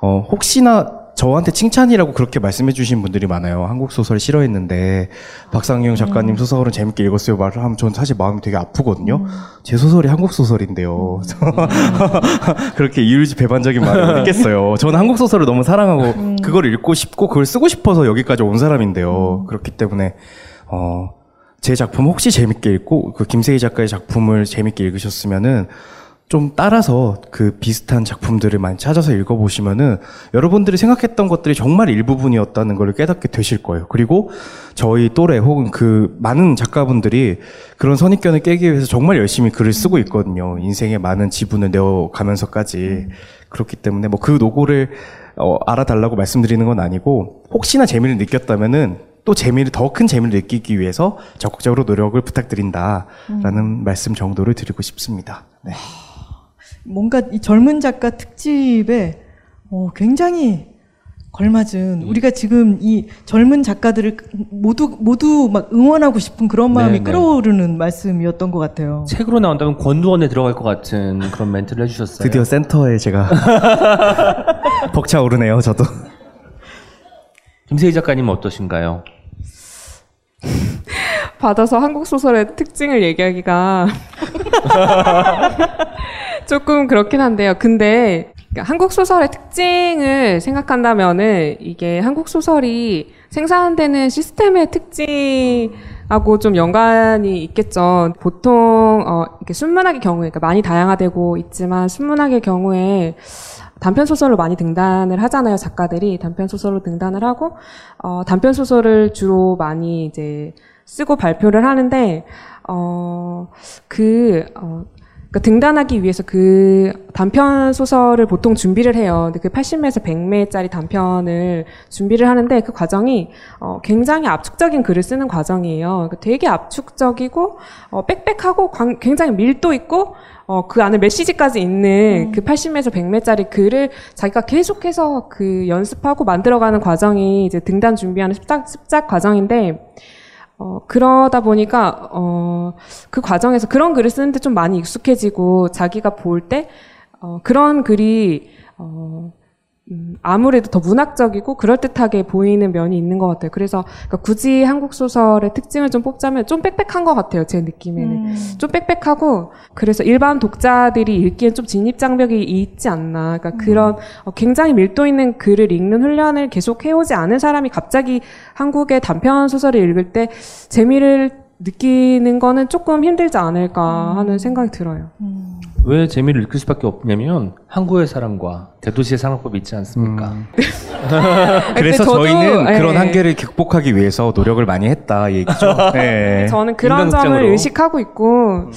어 혹시나 저한테 칭찬이라고 그렇게 말씀해 주신 분들이 많아요. 한국 소설 싫어했는데 박상영 작가님 소설은 재밌게 읽었어요 말을 하면 저는 사실 마음이 되게 아프거든요. 제 소설이 한국 소설인데요. 그렇게 이율지 배반적인 말을 했겠어요. 저는 한국 소설을 너무 사랑하고 그걸 읽고 싶고 그걸 쓰고 싶어서 여기까지 온 사람인데요. 그렇기 때문에 어, 제 작품 혹시 재밌게 읽고 그 김세희 작가의 작품을 재밌게 읽으셨으면은 좀 따라서 그 비슷한 작품들을 많이 찾아서 읽어보시면은 여러분들이 생각했던 것들이 정말 일부분이었다는 걸 깨닫게 되실 거예요. 그리고 저희 또래 혹은 그 많은 작가분들이 그런 선입견을 깨기 위해서 정말 열심히 글을 쓰고 있거든요. 인생에 많은 지분을 내어가면서까지. 그렇기 때문에 뭐 그 노고를 어, 알아달라고 말씀드리는 건 아니고 혹시나 재미를 느꼈다면은 또 재미를 더 큰 재미를 느끼기 위해서 적극적으로 노력을 부탁드린다라는 말씀 정도를 드리고 싶습니다. 네. 뭔가 이 젊은 작가 특집에 어, 굉장히 걸맞은 우리가 지금 이 젊은 작가들을 모두 모두 막 응원하고 싶은 그런 마음이 네, 네. 끌어오르는 말씀이었던 것 같아요. 책으로 나온다면 권두원에 들어갈 것 같은 그런 멘트를 해주셨어요. 드디어 센터에 제가 벅차 오르네요, 저도. 김세희 작가님은 어떠신가요? 받아서 한국 소설의 특징을 얘기하기가 조금 그렇긴 한데요. 근데 한국 소설의 특징을 생각한다면은 이게 한국 소설이 생산되는 시스템의 특징하고 좀 연관이 있겠죠. 보통 어 이렇게 순문학의 경우에 그러니까 많이 다양화되고 있지만 순문학의 경우에 단편 소설로 많이 등단을 하잖아요 작가들이. 단편 소설로 등단을 하고 어 단편 소설을 주로 많이 이제 쓰고 발표를 하는데 어그 어, 그 러니까 등단하기 위해서 그 단편 소설을 보통 준비를 해요. 근데 그 80매에서 100매짜리 단편을 준비를 하는데 그 과정이 어, 굉장히 압축적인 글을 쓰는 과정이에요. 그러니까 되게 압축적이고 어, 빽빽하고 광- 굉장히 밀도 있고 어, 그 안에 메시지까지 있는 그 80매에서 100매짜리 글을 자기가 계속해서 그 연습하고 만들어가는 과정이 이제 등단 준비하는 습작, 습작 과정인데 어, 그러다 보니까, 어, 그 과정에서 그런 글을 쓰는데 좀 많이 익숙해지고, 자기가 볼 때, 어, 그런 글이, 어, 음, 아무래도 더 문학적이고 그럴듯하게 보이는 면이 있는 것 같아요. 그래서 그러니까 굳이 한국 소설의 특징을 좀 뽑자면 좀 빽빽한 것 같아요. 제 느낌에는. 음. 좀 빽빽하고 그래서 일반 독자들이 읽기엔 좀 진입 장벽이 있지 않나. 그러니까 그런 어, 굉장히 밀도 있는 글을 읽는 훈련을 계속 해오지 않은 사람이 갑자기 한국의 단편 소설을 읽을 때 재미를 느끼는 거는 조금 힘들지 않을까 하는 생각이 들어요. 왜 재미를 느낄 수밖에 없냐면 항구의 사랑과 대도시의 사랑법이 있지 않습니까? 그래서 저도, 저희는 예. 그런 한계를 극복하기 위해서 노력을 많이 했다 이 얘기죠. 네. 저는 그런 점을 인간극장으로. 의식하고 있고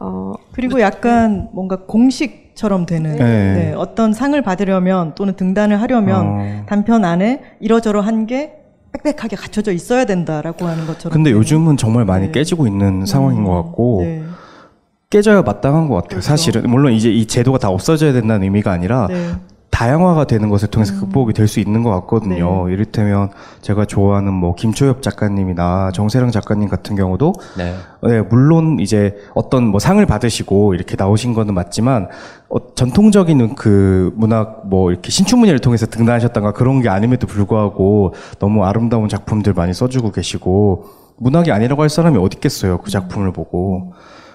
어, 그리고 약간 뭔가 공식처럼 되는 네. 네, 어떤 상을 받으려면 또는 등단을 하려면 어. 단편 안에 이러저러한 게 빽빽하게 갖춰져 있어야 된다라고 하는 것처럼. 근데. 요즘은 정말 많이 네. 깨지고 있는 상황인 것 같고 네. 깨져야 마땅한 것 같아요. 사실은 물론 이제 이 제도가 다 없어져야 된다는 의미가 아니라 네. 다양화가 되는 것을 통해서 극복이 될 수 있는 것 같거든요. 네. 이를테면 제가 좋아하는 뭐 김초엽 작가님이나 정세랑 작가님 같은 경우도 네. 네, 물론 이제 어떤 뭐 상을 받으시고 이렇게 나오신 거는 맞지만 어, 전통적인 그 문학 뭐 이렇게 신춘문예를 통해서 등단하셨던가 그런 게 아님에도 불구하고 너무 아름다운 작품들 많이 써주고 계시고 문학이 아니라고 할 사람이 어디 있겠어요 그 작품을 보고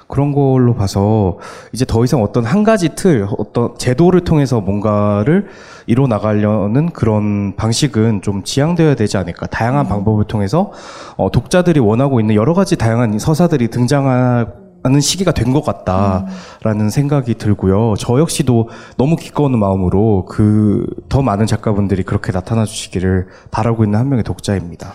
그런 걸로 봐서 이제 더 이상 어떤 한 가지 틀 어떤 제도를 통해서 뭔가를 이뤄 나가려는 그런 방식은 좀 지양되어야 되지 않을까 다양한 방법을 통해서 어, 독자들이 원하고 있는 여러 가지 다양한 서사들이 등장하는 시기가 된 것 같다라는 생각이 들고요. 저 역시도 너무 기꺼운 마음으로 그 더 많은 작가분들이 그렇게 나타나 주시기를 바라고 있는 한 명의 독자입니다.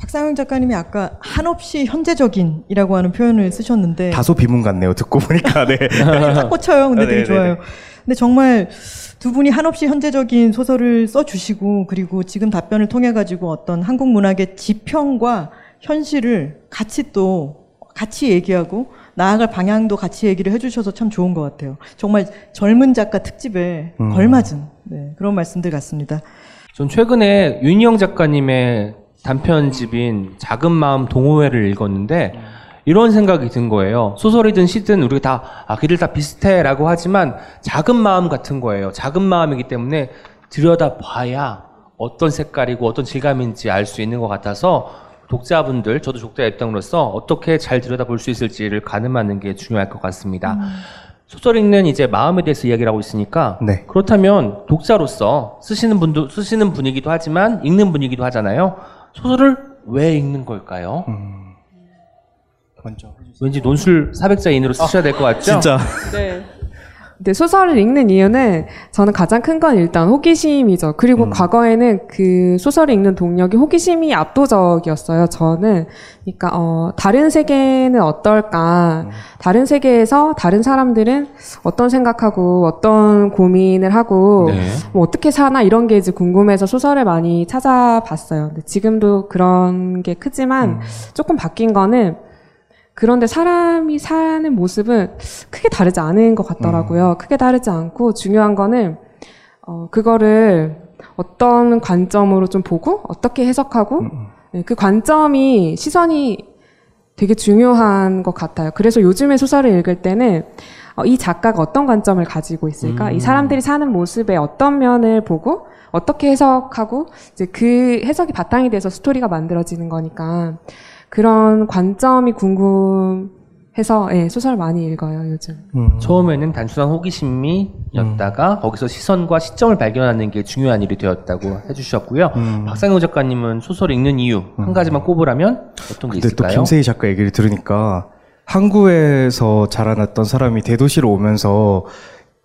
박상영 작가님이 아까 한없이 현재적인이라고 하는 표현을 쓰셨는데 다소 비문 같네요. 듣고 보니까 네. 딱 꽂혀요. 근데 아, 되게 네네네. 좋아요. 근데 정말 두 분이 한없이 현재적인 소설을 써주시고 그리고 지금 답변을 통해 가지고 어떤 한국 문학의 지평과 현실을 같이 또 같이 얘기하고 나아갈 방향도 같이 얘기를 해주셔서 참 좋은 것 같아요. 정말 젊은 작가 특집에 음. 걸맞은 네, 그런 말씀들 같습니다. 전 최근에 윤희영 작가님의 단편집인 작은 마음 동호회를 읽었는데 이런 생각이 든 거예요. 소설이든 시든 우리가 다, 아, 그들 다 비슷해 라고 하지만 작은 마음 같은 거예요. 작은 마음이기 때문에 들여다 봐야 어떤 색깔이고 어떤 질감인지 알 수 있는 것 같아서 독자분들, 저도 독자 입장으로서 어떻게 잘 들여다 볼 수 있을지를 가늠하는 게 중요할 것 같습니다. 소설 읽는 이제 마음에 대해서 이야기를 하고 있으니까 네. 그렇다면 독자로서 쓰시는 분도 쓰시는 분이기도 하지만 읽는 분이기도 하잖아요. 소설을 왜 읽는 걸까요? 먼저. 왠지 논술 400자 이내로 쓰셔야 될 것 같죠? 진짜. 네. 근데 소설을 읽는 이유는 저는 가장 큰 건 일단 호기심이죠. 그리고 과거에는 그 소설을 읽는 동력이 호기심이 압도적이었어요. 저는 그러니까 어 다른 세계는 어떨까? 다른 세계에서 다른 사람들은 어떤 생각하고 어떤 고민을 하고 네. 뭐 어떻게 사나 이런 게 이제 궁금해서 소설을 많이 찾아봤어요. 근데 지금도 그런 게 크지만 조금 바뀐 거는 그런데 사람이 사는 모습은 크게 다르지 않은 것 같더라고요. 크게 다르지 않고 중요한 거는 어, 그거를 어떤 관점으로 좀 보고 어떻게 해석하고 네, 그 관점이 시선이 되게 중요한 것 같아요. 그래서 요즘에 소설을 읽을 때는 어, 이 작가가 어떤 관점을 가지고 있을까? 이 사람들이 사는 모습의 어떤 면을 보고 어떻게 해석하고 이제 그 해석이 바탕이 돼서 스토리가 만들어지는 거니까 그런 관점이 궁금해서 예, 소설 많이 읽어요 요즘. 음. 처음에는 단순한 호기심이었다가 거기서 시선과 시점을 발견하는 게 중요한 일이 되었다고 해주셨고요. 음. 박상우 작가님은 소설 읽는 이유 한 가지만 꼽으라면 어떤 게 근데 또 있을까요? 김세희 작가 얘기를 들으니까 항구에서 자라났던 사람이 대도시로 오면서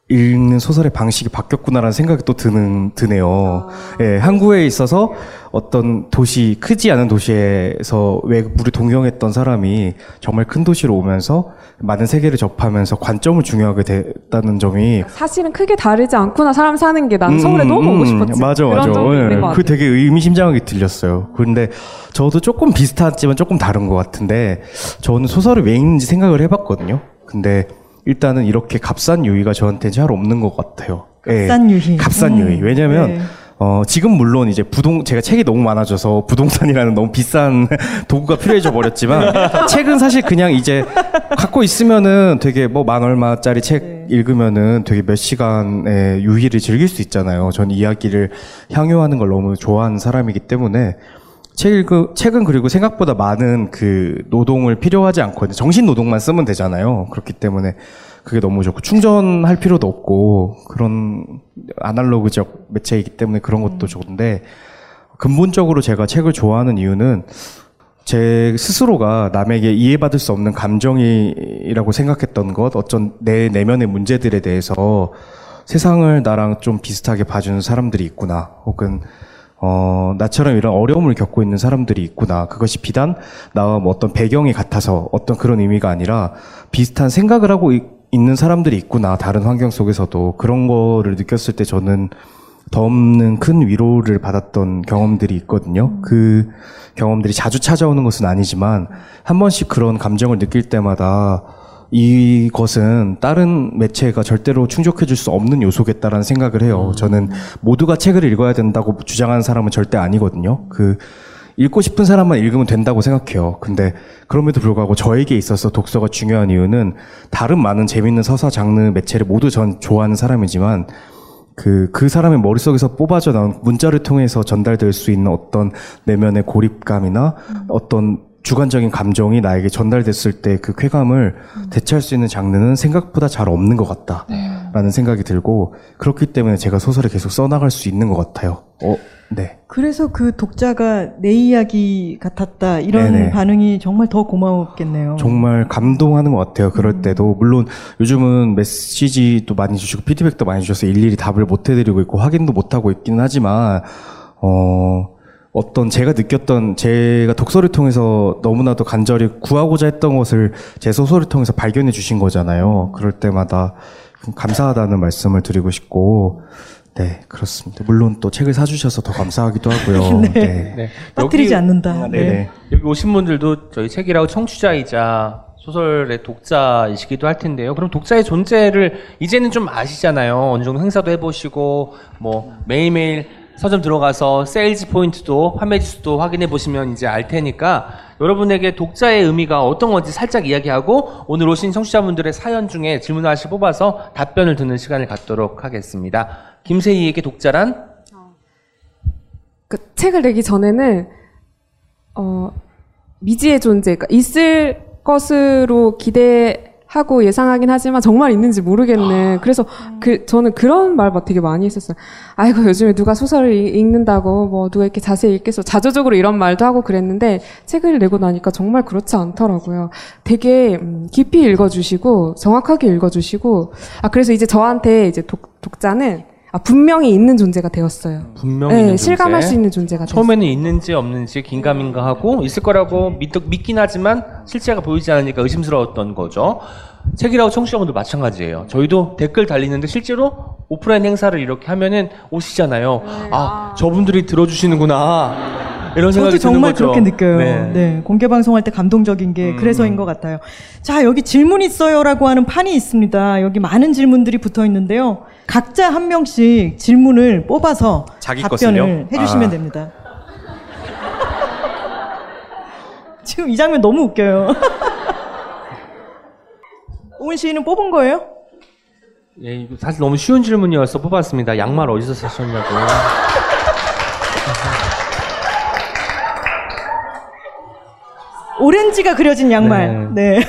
읽는 소설의 방식이 바뀌었구나라는 생각이 또 드는 드네요. 예, 항구에 있어서 어떤 도시 크지 않은 도시에서 외부를 동경했던 사람이 정말 큰 도시로 오면서 많은 세계를 접하면서 관점을 중요하게 됐다는 점이 사실은 크게 다르지 않구나 사람 사는 게 난 서울에 음, 너무 오고 음, 싶었지. 맞아, 맞아. 예. 것 그. 되게 의미심장하게 들렸어요. 그런데 저도 조금 비슷하지만 조금 다른 것 같은데 저는 소설을 왜 읽는지 생각을 해봤거든요. 근데 일단은 이렇게 값싼 유의가 저한테 잘 없는 것 같아요. 예. 값싼 유희. 값싼 음, 유의. 왜냐면 네. 어, 지금 물론 이제 부동, 제가 책이 너무 많아져서 부동산이라는 너무 비싼 도구가 필요해져 버렸지만, 책은 사실 그냥 이제 갖고 있으면은 되게 뭐 만 얼마짜리 책 네. 읽으면은 되게 몇 시간의 유희를 즐길 수 있잖아요. 전 이야기를 향유하는 걸 너무 좋아하는 사람이기 때문에, 책은 그리고 생각보다 많은 그 노동을 필요하지 않거든요. 정신 노동만 쓰면 되잖아요. 그렇기 때문에 그게 너무 좋고 충전할 필요도 없고 그런 아날로그적 매체이기 때문에 그런 것도 좋은데 근본적으로 제가 책을 좋아하는 이유는 제 스스로가 남에게 이해받을 수 없는 감정이라고 생각했던 것, 어쩐 내 내면의 문제들에 대해서 세상을 나랑 좀 비슷하게 봐주는 사람들이 있구나, 혹은 어, 나처럼 이런 어려움을 겪고 있는 사람들이 있구나. 그것이 비단 나와 뭐 어떤 배경이 같아서 어떤 그런 의미가 아니라 비슷한 생각을 하고 이- 있는 사람들이 있구나. 다른 환경 속에서도 그런 거를 느꼈을 때 저는 더 없는 큰 위로를 받았던 경험들이 있거든요. 그 경험들이 자주 찾아오는 것은 아니지만 한 번씩 그런 감정을 느낄 때마다 이것은 다른 매체가 절대로 충족해 줄 수 없는 요소겠다라는 생각을 해요. 저는 모두가 책을 읽어야 된다고 주장하는 사람은 절대 아니거든요. 그 읽고 싶은 사람만 읽으면 된다고 생각해요. 근데 그럼에도 불구하고 저에게 있어서 독서가 중요한 이유는 다른 많은 재밌는 서사 장르 매체를 모두 전 좋아하는 사람이지만 그, 그 사람의 머릿속에서 뽑아져 나온 문자를 통해서 전달될 수 있는 어떤 내면의 고립감이나 어떤 주관적인 감정이 나에게 전달됐을 때 그 쾌감을 대체할 수 있는 장르는 생각보다 잘 없는 것 같다. 라는 생각이 들고, 그렇기 때문에 제가 소설을 계속 써나갈 수 있는 것 같아요. 어, 네. 그래서 그 독자가 내 이야기 같았다 이런 네네. 반응이 정말 더 고마웠겠네요. 정말 감동하는 것 같아요. 그럴 때도 물론 요즘은 메시지도 많이 주시고 피드백도 많이 주셔서 일일이 답을 못 해드리고 있고 확인도 못 하고 있기는 하지만 어 어떤 제가 느꼈던 제가 독서를 통해서 너무나도 간절히 구하고자 했던 것을 제 소설을 통해서 발견해 주신 거잖아요. 그럴 때마다 감사하다는 말씀을 드리고 싶고 네 그렇습니다. 물론 또 책을 사주셔서 더 감사하기도 하고요. 네. 네. 빠뜨리지 여기- 않는다. 네. 네. 여기 오신 분들도 저희 책이라고 청취자이자 소설의 독자이시기도 할 텐데요. 그럼 독자의 존재를 이제는 좀 아시잖아요. 어느 정도 행사도 해보시고 뭐 매일매일 서점 들어가서 sales point도 판매 지수도 확인해 보시면 이제 알 테니까 여러분에게 독자의 의미가 어떤 건지 살짝 이야기하고 오늘 오신 청취자분들의 사연 중에 질문 하나씩 뽑아서 답변을 듣는 시간을 갖도록 하겠습니다. 김세희에게 독자란 그 책을 내기 전에는 어, 미지의 존재, 그러니까 있을 것으로 기대 하고 예상하긴 하지만 정말 있는지 모르겠는. 그래서 그 저는 그런 말막 되게 많이 했었어요. 아이고 요즘에 누가 소설을 읽- 읽는다고 뭐 누가 이렇게 자세히 읽겠어. 자조적으로 이런 말도 하고 그랬는데 책을 내고 나니까 정말 그렇지 않더라고요. 되게 음, 깊이 읽어주시고 정확하게 읽어주시고 아 그래서 이제 저한테 이제 독, 독자는 아, 분명히 있는 존재가 되었어요. 분명히 네, 있는 실감할 존재. 수 있는 존재가 됐어요. 처음에는 있는지 없는지 긴가민가 하고 있을 거라고 믿, 믿긴 하지만 실체가 보이지 않으니까 의심스러웠던 거죠. 책이라고 청취자분들 마찬가지예요. 저희도 댓글 달리는데 실제로 오프라인 행사를 이렇게 하면은 오시잖아요. 아, 저분들이 들어주시는구나. 이런 생각이 저도 정말 드는 거죠. 그렇게 느껴요. 네. 네. 공개 방송할 때 감동적인 게 음. 그래서인 것 같아요. 자, 여기 질문 있어요라고 하는 판이 있습니다. 여기 많은 질문들이 붙어 있는데요. 각자 한 명씩 질문을 뽑아서 자기 답변을 것을요? 해주시면 아. 됩니다. 지금 이 장면 너무 웃겨요. 오은 씨는 뽑은 거예요? 예, 이거 사실 너무 쉬운 질문이어서 뽑았습니다. 양말 어디서 사셨냐고. 오렌지가 그려진 양말. 네.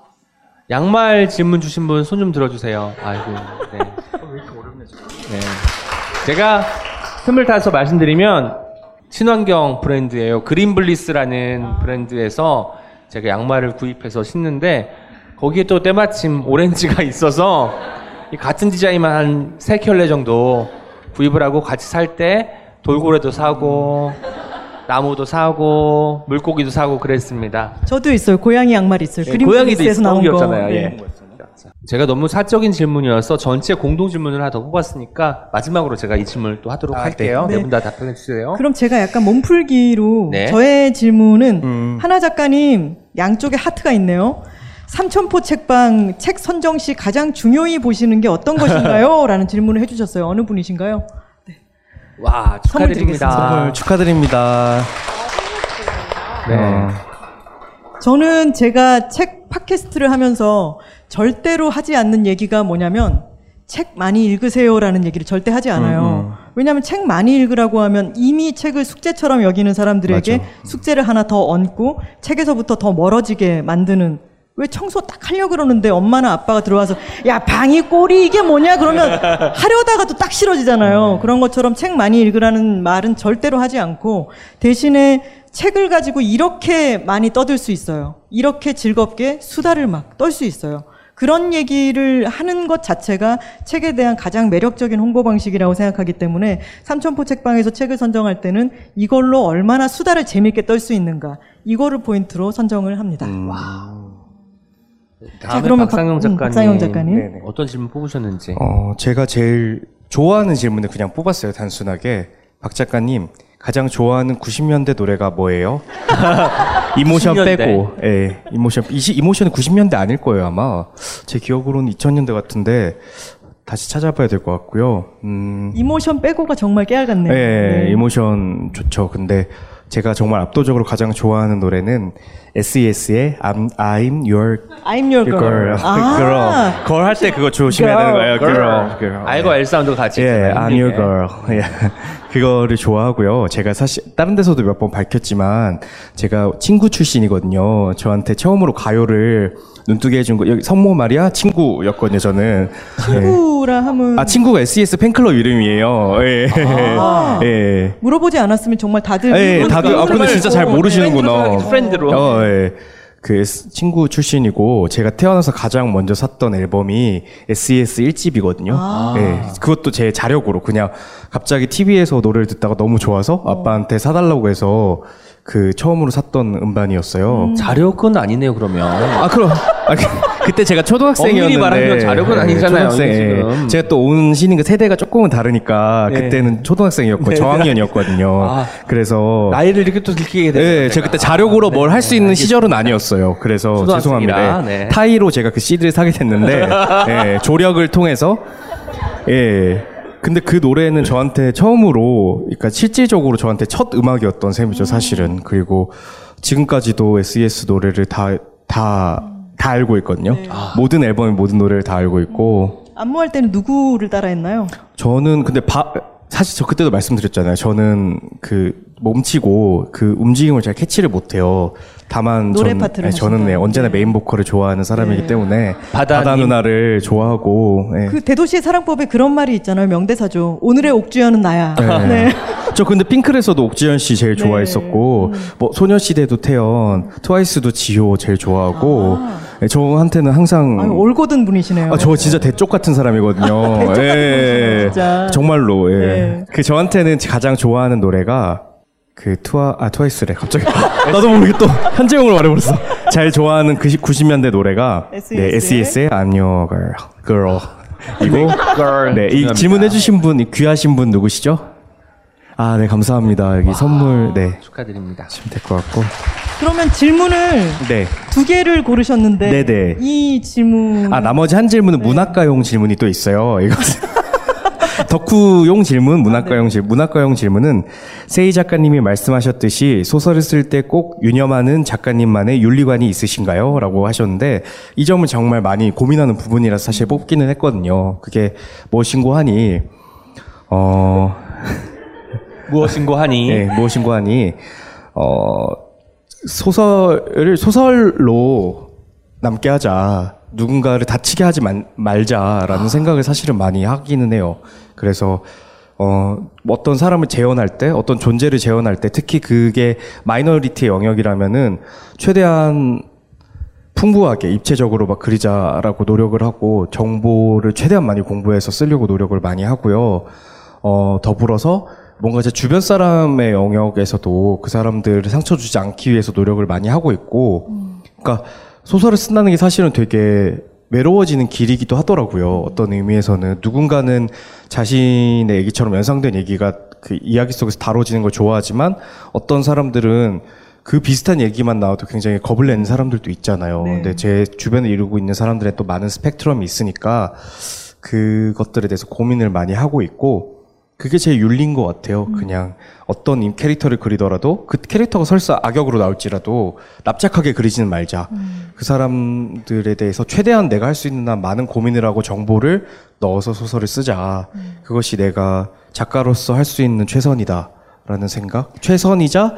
양말 질문 주신 분 손 좀 들어주세요. 아이고, 네. 네. 제가 틈을 타서 말씀드리면 친환경 브랜드예요. 그린블리스라는 브랜드에서 제가 양말을 구입해서 신는데 거기에 또 때마침 오렌지가 있어서 이 같은 디자인만 한 세 켤레 정도 구입을 하고 같이 살 때 돌고래도 사고 나무도 사고 물고기도 사고 그랬습니다. 저도 있어요. 고양이 양말 있어요. 예, 그림 고양이도. 너무 나온 거. 네. 예. 제가 너무 사적인 질문이어서 전체 공동 질문을 하나 더 뽑았으니까 마지막으로 제가 이 질문을 또 하도록 아, 할게요. 네. 네분 다 답변해 주세요. 그럼 제가 약간 몸풀기로 네. 저의 질문은 음. 하나 작가님 양쪽에 하트가 있네요. 삼천포 책방 책 선정 시 가장 중요히 보시는 게 어떤 것인가요? 라는 질문을 해주셨어요. 어느 분이신가요? 와 축하드립니다. 선물 축하드립니다. 네. 어, 저는 제가 책 팟캐스트를 하면서 절대로 하지 않는 얘기가 뭐냐면 책 많이 읽으세요라는 얘기를 절대 하지 않아요. 음, 왜냐하면 책 많이 읽으라고 하면 이미 책을 숙제처럼 여기는 사람들에게 맞아. 숙제를 하나 더 얹고 책에서부터 더 멀어지게 만드는 왜 청소 딱 하려 그러는데 엄마나 아빠가 들어와서 야 방이 꼴이 이게 뭐냐 그러면 하려다가도 딱 싫어지잖아요. 그런 것처럼 책 많이 읽으라는 말은 절대로 하지 않고 대신에 책을 가지고 이렇게 많이 떠들 수 있어요. 이렇게 즐겁게 수다를 막 떨 수 있어요. 그런 얘기를 하는 것 자체가 책에 대한 가장 매력적인 홍보 방식이라고 생각하기 때문에 삼천포 책방에서 책을 선정할 때는 이걸로 얼마나 수다를 재밌게 떨 수 있는가 이거를 포인트로 선정을 합니다. 음. 다음에 그러면 박상영 박- 작가님, 음, 박상영 작가님. 네네. 어떤 질문 뽑으셨는지. 어, 제가 제일 좋아하는 질문을 그냥 뽑았어요, 단순하게. 박 작가님, 가장 좋아하는 90년대 노래가 뭐예요? 이모션 90년대. 빼고. 예, 이모션. 이, 이모션은 90년대 아닐 거예요, 아마. 제 기억으로는 2000년대 같은데, 다시 찾아봐야 될 것 같고요. 음, 이모션 빼고가 정말 깨알 같네요. 예, 네. 이모션 좋죠. 근데 제가 정말 압도적으로 가장 좋아하는 노래는 SES의 I'm, I'm Your I'm your girl. Girl. 아, girl. girl 할때 그거 조심해야 되는 거예요. Girl. girl. 알고 알 사운드가 같이 예, 있잖아요. I'm your girl. 예. 그거를 좋아하고요. 제가 사실 다른 데서도 몇 번 밝혔지만 제가 친구 출신이거든요. 저한테 처음으로 가요를 눈뜨게 해준 거 여기 성모 말이야 친구였거든요. 저는. 예. 친구라 하면 아 친구가 SES 팬클럽 이름이에요. 예. 아. 예. 물어보지 않았으면 정말 다들 예, 다들 아 근데 진짜 걸잘 모르시는구나. 생각해서 프렌드로. 어, 예. 그 친구 출신이고 제가 태어나서 가장 먼저 샀던 앨범이 SES 1집이거든요. 아. 예. 그것도 제 자력으로 그냥 갑자기 TV에서 노래를 듣다가 너무 좋아서 아빠한테 사달라고 해서 그 처음으로 샀던 음반이었어요. 자력은 아니네요 그러면. 아 그럼 아, 그, 그때 제가 초등학생이었는데 말하면 자력은 아니잖아요, 초등학생, 예. 지금. 제가 또온 신인 그 세대가 조금은 다르니까 네. 그때는 초등학생이었고 네. 저학년이었거든요. 아. 그래서 나이를 이렇게 또 들키게 되요 예, 제가 그때 자력으로 뭘 할 수 있는 시절은 아니었어요. 그래서 초등학생이라, 죄송합니다. 네. 타이로 제가 그 CD를 사게 됐는데 예, 조력을 통해서 예. 근데 그 노래는 저한테 처음으로, 그러니까 실질적으로 저한테 첫 음악이었던 셈이죠, 사실은. 그리고 지금까지도 SES 노래를 다, 다, 다 알고 있거든요. 모든 앨범의 모든 노래를 다 알고 있고, 안무할 때는 누구를 따라했나요? 저는 근데 바, 사실 저 그때도 말씀드렸잖아요. 저는 그 몸치고 그 움직임을 잘 캐치를 못해요. 다만 노래 전, 파트를 네, 저는 네. 언제나 네. 메인 보컬을 좋아하는 사람이기 네. 때문에 바다님. 바다 누나를 좋아하고 네. 그 대도시의 사랑법에 그런 말이 있잖아요. 명대사죠. 오늘의 옥주현은 나야. 네. 네. 저 근데 핑클에서도 옥지연 씨 제일 네. 좋아했었고 뭐 소녀시대도 태연, 트와이스도 지효 제일 좋아하고 네, 저한테는 항상 아유, 올고든 분이시네요. 아, 저 진짜 대쪽 같은 사람이거든요. 대쪽 같은 예. 분이시네, 진짜. 정말로, 예. 네. 그 저한테는 가장 좋아하는 노래가 그 투아, 아, 트와이스래. 갑자기. 나도 모르게 또 현재용으로 말해버렸어. 잘 좋아하는 그 90년대 노래가 SES. 네, SES의 I'm your girl. girl. 이고, girl. 네, 이 중요합니다. 질문해주신 분, 이 귀하신 분 누구시죠? 아, 네, 감사합니다. 여기 선물, 네. 축하드립니다. 주면 될 것 같고. 그러면 질문을 네. 두 개를 고르셨는데 네네. 이 질문 아 나머지 한 질문은 문학가용 질문이 또 있어요. 이거 덕후용 질문, 문학가용 질문. 문학가용 질문은 세희 작가님이 말씀하셨듯이 소설을 쓸 때 꼭 유념하는 작가님만의 윤리관이 있으신가요?라고 하셨는데 이 점은 정말 많이 고민하는 부분이라서 사실 뽑기는 했거든요. 그게 무엇인고 하니 어 무엇인고 하니 예, 무엇인고 하니 어 소설을 소설로 남게 하자. 누군가를 다치게 하지 말, 말자라는 생각을 사실은 많이 하기는 해요. 그래서 어 어떤 사람을 재현할 때, 어떤 존재를 재현할 때, 특히 그게 마이너리티의 영역이라면은 최대한 풍부하게 입체적으로 막 그리자라고 노력을 하고 정보를 최대한 많이 공부해서 쓰려고 노력을 많이 하고요. 어, 더불어서 뭔가 제 주변 사람의 영역에서도 그 사람들을 상처 주지 않기 위해서 노력을 많이 하고 있고, 그러니까 소설을 쓴다는 게 사실은 되게 외로워지는 길이기도 하더라고요. 어떤 의미에서는 누군가는 자신의 얘기처럼 연상된 얘기가 그 이야기 속에서 다뤄지는 걸 좋아하지만 어떤 사람들은 그 비슷한 얘기만 나와도 굉장히 겁을 내는 사람들도 있잖아요. 네. 근데 제 주변에 이루고 있는 사람들의 또 많은 스펙트럼이 있으니까 그것들에 대해서 고민을 많이 하고 있고 그게 제 윤리인 것 같아요. 그냥 어떤 임 캐릭터를 그리더라도 그 캐릭터가 설사 악역으로 나올지라도 납작하게 그리지는 말자. 그 사람들에 대해서 최대한 내가 할 수 있는 한 많은 고민을 하고 정보를 넣어서 소설을 쓰자. 그것이 내가 작가로서 할 수 있는 최선이다라는 생각. 최선이자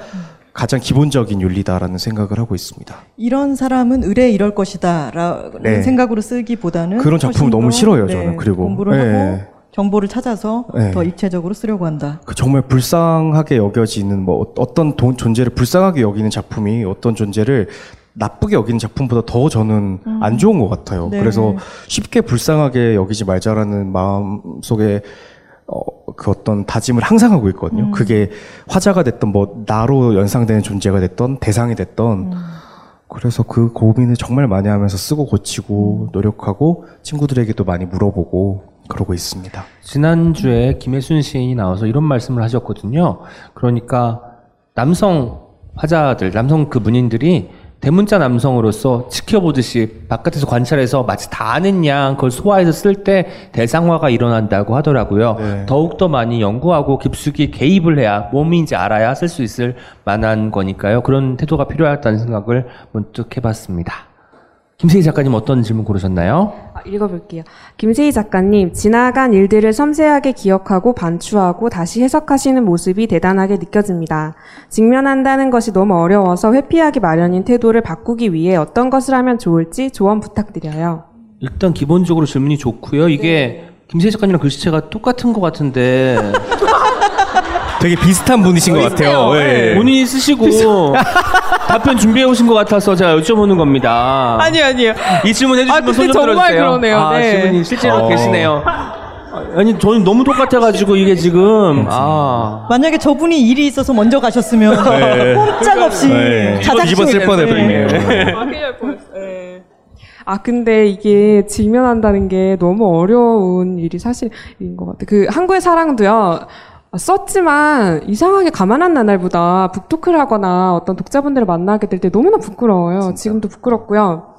가장 기본적인 윤리다라는 생각을 하고 있습니다. 이런 사람은 의뢰 이럴 것이다라는 네. 생각으로 쓰기보다는 그런 작품 너무 더, 싫어요, 저는. 그리고. 공부를 네. 하고 정보를 찾아서 네. 더 입체적으로 쓰려고 한다. 그 정말 불쌍하게 여겨지는 뭐 어- 어떤 돈- 존재를 불쌍하게 여기는 작품이 어떤 존재를 나쁘게 여기는 작품보다 더 저는 안 좋은 것 같아요. 네. 그래서 쉽게 불쌍하게 여기지 말자라는 마음 속에 어, 그 어떤 다짐을 항상 하고 있거든요. 그게 화자가 됐던 뭐 나로 연상되는 존재가 됐던 대상이 됐던 그래서 그 고민을 정말 많이 하면서 쓰고 고치고 노력하고 친구들에게도 많이 물어보고 그러고 있습니다. 지난주에 김혜순 시인이 나와서 이런 말씀을 하셨거든요. 그러니까 남성 화자들, 남성 그 문인들이 대문자 남성으로서 지켜보듯이 바깥에서 관찰해서 마치 다 아는 양 그걸 소화해서 쓸 때 대상화가 일어난다고 하더라고요. 네. 더욱더 많이 연구하고 깊숙이 개입을 해야 몸인지 알아야 쓸 수 있을 만한 거니까요. 그런 태도가 필요하다는 생각을 문득 해봤습니다. 김세희 작가님 어떤 질문 고르셨나요? 아, 읽어볼게요. 김세희 작가님, 지나간 일들을 섬세하게 기억하고 반추하고 다시 해석하시는 모습이 대단하게 느껴집니다. 직면한다는 것이 너무 어려워서 회피하기 마련인 태도를 바꾸기 위해 어떤 것을 하면 좋을지 조언 부탁드려요. 일단 기본적으로 질문이 좋고요. 이게 김세희 작가님이랑 글씨체가 똑같은 것 같은데 되게 비슷한 분이신 것 같아요. 예. 본인이 쓰시고 답변 준비해 오신 것 같아서 제가 여쭤보는 겁니다. 아니요. 이 질문 해주신 아, 분손 근데 좀 정말 들어주세요. 그러네요. 아, 네. 질문이 실제로 어. 계시네요. 아니 저는 너무 똑같아가지고 이게 지금 아 만약에 저분이 일이 있어서 먼저 가셨으면 꼼짝없이 네. 자작쇼 입었을 뻔했거든요. 아 근데 이게 직면한다는 게 너무 어려운 일이 사실인 것 같아요. 그 한국의 사랑도요. 썼지만 이상하게 가만 안 나날보다 북토크를 하거나 어떤 독자분들을 만나게 될 때 너무나 부끄러워요. 지금도 부끄럽고요.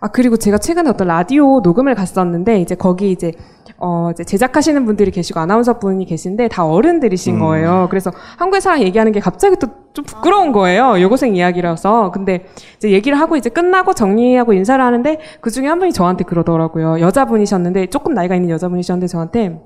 아 그리고 제가 최근에 어떤 라디오 녹음을 갔었는데 이제 거기 이제 어 이제 제작하시는 분들이 계시고 아나운서 분이 계신데 다 어른들이신 거예요. 그래서 한국의 사랑 얘기하는 게 갑자기 또 좀 부끄러운 거예요. 여고생 이야기라서. 근데 이제 얘기를 하고 이제 끝나고 정리하고 인사를 하는데 그 중에 한 분이 저한테 그러더라고요. 여자분이셨는데 조금 나이가 있는 여자분이셨는데 저한테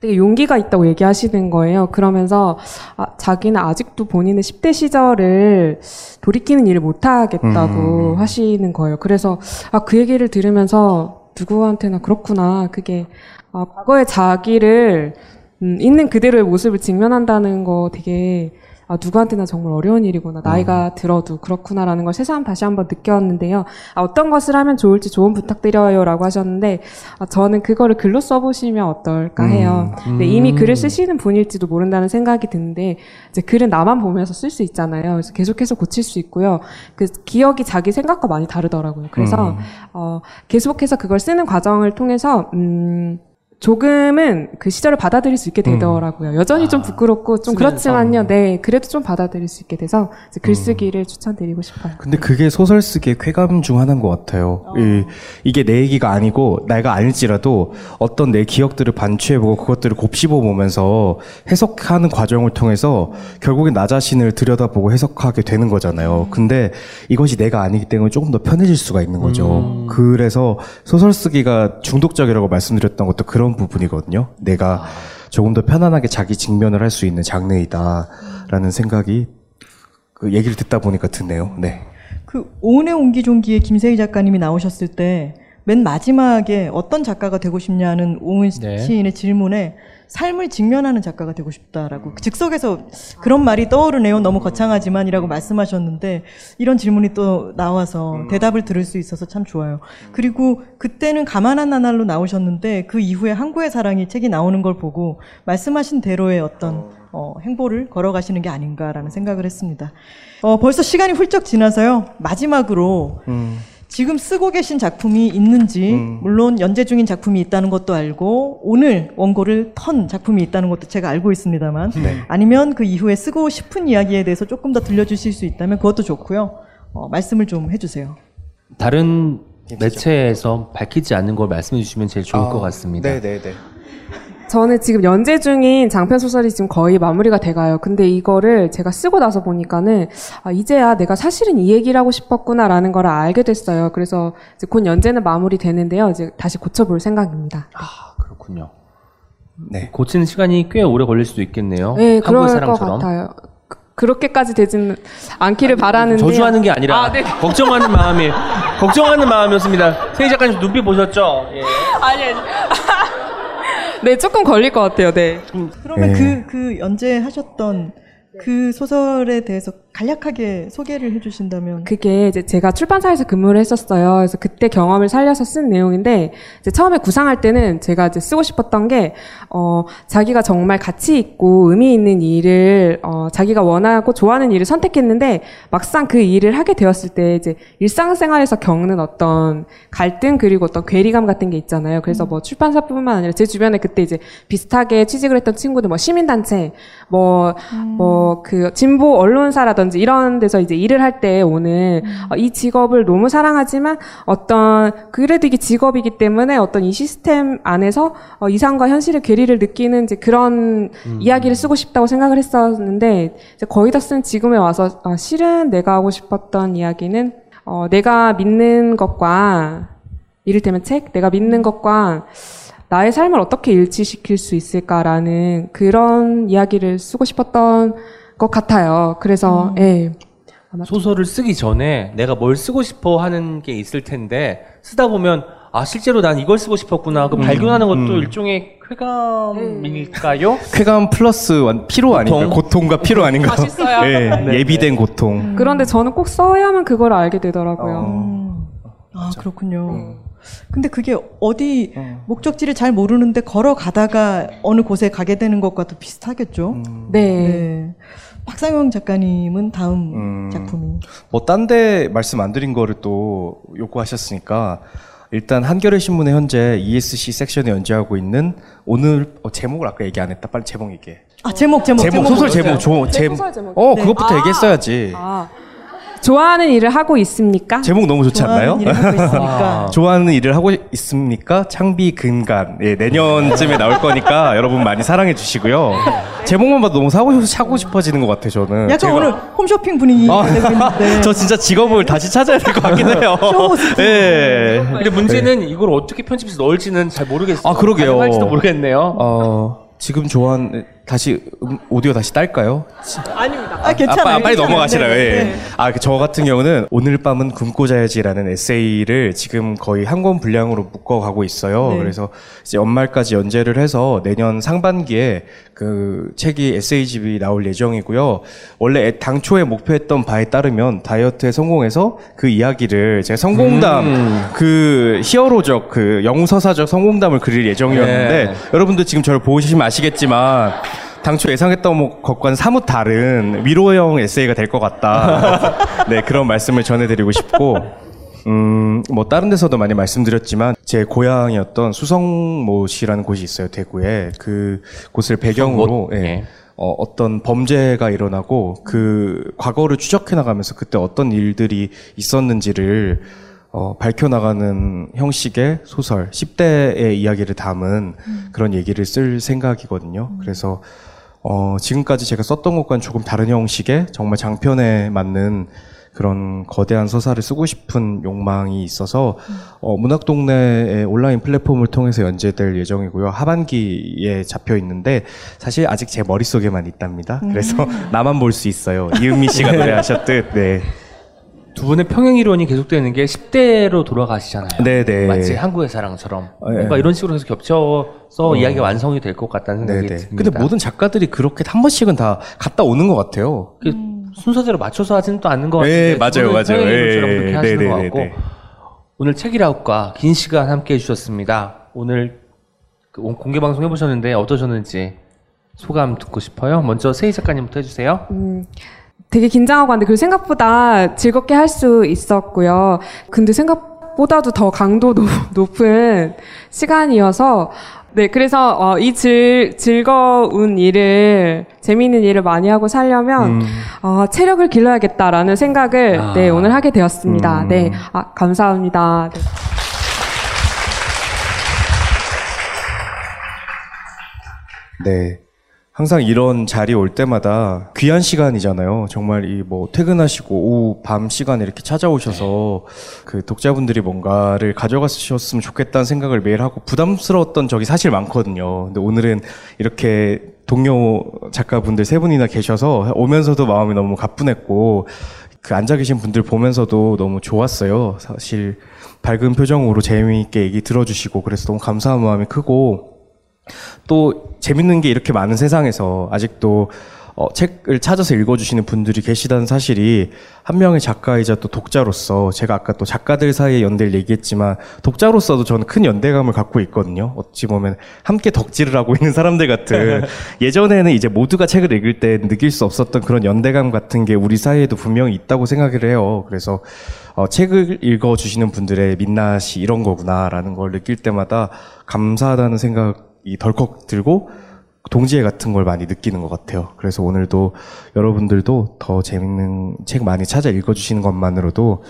되게 용기가 있다고 얘기하시는 거예요. 그러면서 아, 자기는 아직도 본인의 10대 시절을 돌이키는 일을 못 하겠다고 하시는 거예요. 그래서 아, 그 얘기를 들으면서 누구한테나 그렇구나. 그게 아, 과거의 자기를 음, 있는 그대로의 모습을 직면한다는 거 되게 아, 누구한테나 정말 어려운 일이구나. 나이가 들어도 그렇구나라는 걸 새삼 다시 한번 느꼈는데요. 아, 어떤 것을 하면 좋을지 조언 부탁드려요. 라고 하셨는데, 아, 저는 그거를 글로 써보시면 어떨까 해요. 근데 이미 글을 쓰시는 분일지도 모른다는 생각이 드는데, 이제 글은 나만 보면서 쓸 수 있잖아요. 그래서 계속해서 고칠 수 있고요. 그 기억이 자기 생각과 많이 다르더라고요. 그래서, 어, 계속해서 그걸 쓰는 과정을 통해서, 음, 조금은 그 시절을 받아들일 수 있게 되더라고요. 여전히 좀 부끄럽고 좀. 그렇지만요. 네, 그래도 좀 받아들일 수 있게 돼서 이제 글쓰기를 추천드리고 싶어요. 근데 그게 소설 쓰기의 쾌감 중 하나인 것 같아요. 이, 이게 내 얘기가 아니고 내가 아닐지라도 어떤 내 기억들을 반추해보고 그것들을 곱씹어 보면서 해석하는 과정을 통해서 결국엔 나 자신을 들여다보고 해석하게 되는 거잖아요. 근데 이것이 내가 아니기 때문에 조금 더 편해질 수가 있는 거죠. 그래서 소설 쓰기가 중독적이라고 말씀드렸던 것도 그런 부분이거든요. 내가 조금 더 편안하게 자기 직면을 할 수 있는 장르이다라는 생각이 그 얘기를 듣다 보니까 드네요. 네. 그 오은의 옹기종기에 김세희 작가님이 나오셨을 때 맨 마지막에 어떤 작가가 되고 싶냐는 오은 네. 시인의 질문에 삶을 직면하는 작가가 되고 싶다라고 즉석에서 그런 말이 떠오르네요. 너무 거창하지만이라고 말씀하셨는데 이런 질문이 또 나와서 대답을 들을 수 있어서 참 좋아요. 그리고 그때는 가만한 나날로 나오셨는데 그 이후에 항구의 사랑이 책이 나오는 걸 보고 말씀하신 대로의 어떤 어, 행보를 걸어가시는 게 아닌가라는 생각을 했습니다. 어, 벌써 시간이 훌쩍 지나서요. 마지막으로 지금 쓰고 계신 작품이 있는지 물론 연재 중인 작품이 있다는 것도 알고 오늘 원고를 턴 작품이 있다는 것도 제가 알고 있습니다만 아니면 그 이후에 쓰고 싶은 이야기에 대해서 조금 더 들려주실 수 있다면 그것도 좋고요. 어, 말씀을 좀 해주세요. 다른 매체에서 밝히지 않는 걸 말씀해 주시면 제일 좋을 것 같습니다. 네네네. 저는 지금 연재 중인 장편 소설이 지금 거의 마무리가 돼가요. 근데 이거를 제가 쓰고 나서 보니까는 아, 이제야 내가 사실은 이 얘기를 하고 싶었구나라는 걸 알게 됐어요. 그래서 이제 곧 연재는 마무리 되는데요. 이제 다시 고쳐볼 생각입니다. 아 그렇군요. 네. 고치는 시간이 꽤 오래 걸릴 수도 있겠네요. 네, 그럴 것 사랑처럼. 같아요. 그- 그렇게까지 되지는 않기를 바라는데 저주하는 게 아니라 아, 네. 걱정하는 마음이 걱정하는 마음이었습니다. 세희 작가님 눈빛 보셨죠? 예. 아니 아니. 네, 조금 걸릴 것 같아요. 네. 그러면 예. 그, 그 연재하셨던 그 소설에 대해서 간략하게 소개를 해주신다면 그게 이제 제가 출판사에서 근무를 했었어요. 그래서 그때 경험을 살려서 쓴 내용인데 이제 처음에 구상할 때는 제가 이제 쓰고 싶었던 게 어, 자기가 정말 가치 있고 의미 있는 일을 어, 자기가 원하고 좋아하는 일을 선택했는데 막상 그 일을 하게 되었을 때 이제 일상생활에서 겪는 어떤 갈등 그리고 어떤 괴리감 같은 게 있잖아요. 그래서 뭐 출판사뿐만 아니라 제 주변에 그때 이제 비슷하게 취직을 했던 친구들 뭐 시민단체 뭐뭐그 진보 언론사라든 지 이런 데서 이제 일을 할 때 오는 어, 이 직업을 너무 사랑하지만 어떤 그래도 이게 직업이기 때문에 어떤 이 시스템 안에서 어, 이상과 현실의 괴리를 느끼는 이제 그런 이야기를 쓰고 싶다고 생각을 했었는데 이제 거의 다 쓴 지금에 와서 아, 실은 내가 하고 싶었던 이야기는 어, 내가 믿는 것과 이를테면 책, 내가 믿는 것과 나의 삶을 어떻게 일치시킬 수 있을까라는 그런 이야기를 쓰고 싶었던 것 같아요. 그래서, 예. 소설을 쓰기 전에 내가 뭘 쓰고 싶어 하는 게 있을 텐데 쓰다 보면 아 실제로 난 이걸 쓰고 싶었구나. 그 발견하는 것도 일종의 쾌감일까요? 쾌감 플러스 완- 피로 아닌가? 고통과 피로 아닌가? 맛있어요. 예, 예비된 고통. 그런데 저는 꼭 써야만 그걸 알게 되더라고요. 음. 아 그렇군요. 근데 그게 어디 음. 목적지를 잘 모르는데 걸어가다가 어느 곳에 가게 되는 것과도 비슷하겠죠. 음. 네. 네. 박상영 작가님은 다음 음. 작품이 뭐 딴 데 말씀 안 드린 거를 또 요구하셨으니까 일단 한겨레 신문에 현재 ESC 섹션에 연재하고 있는 오늘 어, 제목을 아까 얘기 안 했다. 빨리 제목 얘기해. 아 제목 제목 제목 소설 제목 조, 제 제, 소설 제목. 어 네. 그것부터 아. 얘기했어야지. 아, 좋아하는 일을 하고 있습니까? 제목 너무 좋지 않나요? 좋아하는 일을 하고 있으니까 좋아하는 일을 하고 있습니까? 창비 근간. 예, 내년쯤에 나올 거니까 여러분 많이 사랑해 주시고요. 제목만 봐도 너무 사고 사고 싶어지는 것 같아요, 저는. 약간 제가- 오늘 홈쇼핑 분위기 아, 되고 있는데 저 진짜 직업을 다시 찾아야 될 것 같긴 해요. 예. 근데 문제는 이걸 어떻게 편집해서 넣을지는 잘 모르겠어요. 아, 그러게요. 할지도 모르겠네요. 어, 지금 좋아하는 다시 음, 오디오 다시 딸까요? 아닙니다. 아 괜찮아요. 아, 빠- 빨리 괜찮아요. 넘어가시라요. 네, 예. 네. 아, 그저 같은 경우는 오늘 밤은 굶고 자야지라는 에세이를 지금 거의 한 권 분량으로 묶어가고 있어요. 네. 그래서 이제 연말까지 연재를 해서 내년 상반기에 그 책이 에세이집이 나올 예정이고요. 원래 애- 당초에 목표했던 바에 따르면 다이어트에 성공해서 그 이야기를 제가 성공담 그 히어로적 그 영서사적 성공담을 그릴 예정이었는데 네. 여러분들 지금 저를 보시면 아시겠지만 당초 예상했던 것과는 사뭇 다른 위로형 에세이가 될 것 같다. 네, 그런 말씀을 전해드리고 싶고, 음, 뭐, 다른 데서도 많이 말씀드렸지만, 제 고향이었던 수성못이라는 곳이 있어요, 대구에. 그 곳을 배경으로, 예. 예. 어, 어떤 범죄가 일어나고, 그 과거를 추적해 나가면서 그때 어떤 일들이 있었는지를 어, 밝혀나가는 형식의 소설, 10대의 이야기를 담은 그런 얘기를 쓸 생각이거든요. 그래서, 어, 지금까지 제가 썼던 것과는 조금 다른 형식의 정말 장편에 맞는 그런 거대한 서사를 쓰고 싶은 욕망이 있어서, 어, 문학동네의 온라인 플랫폼을 통해서 연재될 예정이고요. 하반기에 잡혀 있는데, 사실 아직 제 머릿속에만 있답니다. 그래서 나만 볼 수 있어요. 이은미 씨가 노래하셨듯, 네. 두 분의 평행 이론이 계속되는 게 10대로 돌아가시잖아요. 네네. 마치 한국의 사랑처럼 어, 예. 뭔가 이런 식으로 해서 겹쳐서 이야기가 완성이 될 것 같다는 생각이 네네. 듭니다. 근데 모든 작가들이 그렇게 한 번씩은 다 갔다 오는 것 같아요. 그 순서대로 맞춰서 하지는 또 않는 것 예, 같은데 맞아요, 두 분은 맞아요. 평행 이론처럼 예, 그렇게 예, 하시는 것 네네네네. 같고 오늘 책이라웃과 긴 시간 함께 해주셨습니다. 오늘 그 공개 방송 해보셨는데 어떠셨는지 소감 듣고 싶어요. 먼저 세희 작가님부터 해주세요. 음, 되게 긴장하고 왔는데 그 생각보다 즐겁게 할 수 있었고요. 근데 생각보다도 더 강도 높- 높은 시간이어서 네 그래서 어, 이 즐, 즐거운 일을 재미있는 일을 많이 하고 살려면 어, 체력을 길러야겠다라는 생각을 아. 네 오늘 하게 되었습니다. 음. 네 아, 감사합니다. 네. 네. 항상 이런 자리 올 때마다 귀한 시간이잖아요. 정말 이 뭐 퇴근하시고 오후 밤 시간에 이렇게 찾아오셔서 그 독자분들이 뭔가를 가져가셨으면 좋겠다는 생각을 매일 하고 부담스러웠던 적이 사실 많거든요. 근데 오늘은 이렇게 동료 작가분들 세 분이나 계셔서 오면서도 마음이 너무 가뿐했고 그 앉아 계신 분들 보면서도 너무 좋았어요. 사실 밝은 표정으로 재미있게 얘기 들어주시고 그래서 너무 감사한 마음이 크고 또 재밌는 게 이렇게 많은 세상에서 아직도 어, 책을 찾아서 읽어주시는 분들이 계시다는 사실이 한 명의 작가이자 또 독자로서 제가 아까 또 작가들 사이의 연대를 얘기했지만 독자로서도 저는 큰 연대감을 갖고 있거든요. 어찌 보면 함께 덕질을 하고 있는 사람들 같은 예전에는 이제 모두가 책을 읽을 때 느낄 수 없었던 그런 연대감 같은 게 우리 사이에도 분명히 있다고 생각을 해요. 그래서 어, 책을 읽어주시는 분들의 민낯이 이런 거구나라는 걸 느낄 때마다 감사하다는 생각 이 덜컥 들고 동지애 같은 걸 많이 느끼는 것 같아요. 그래서 오늘도 여러분들도 더 재밌는 책 많이 찾아 읽어주시는 것만으로도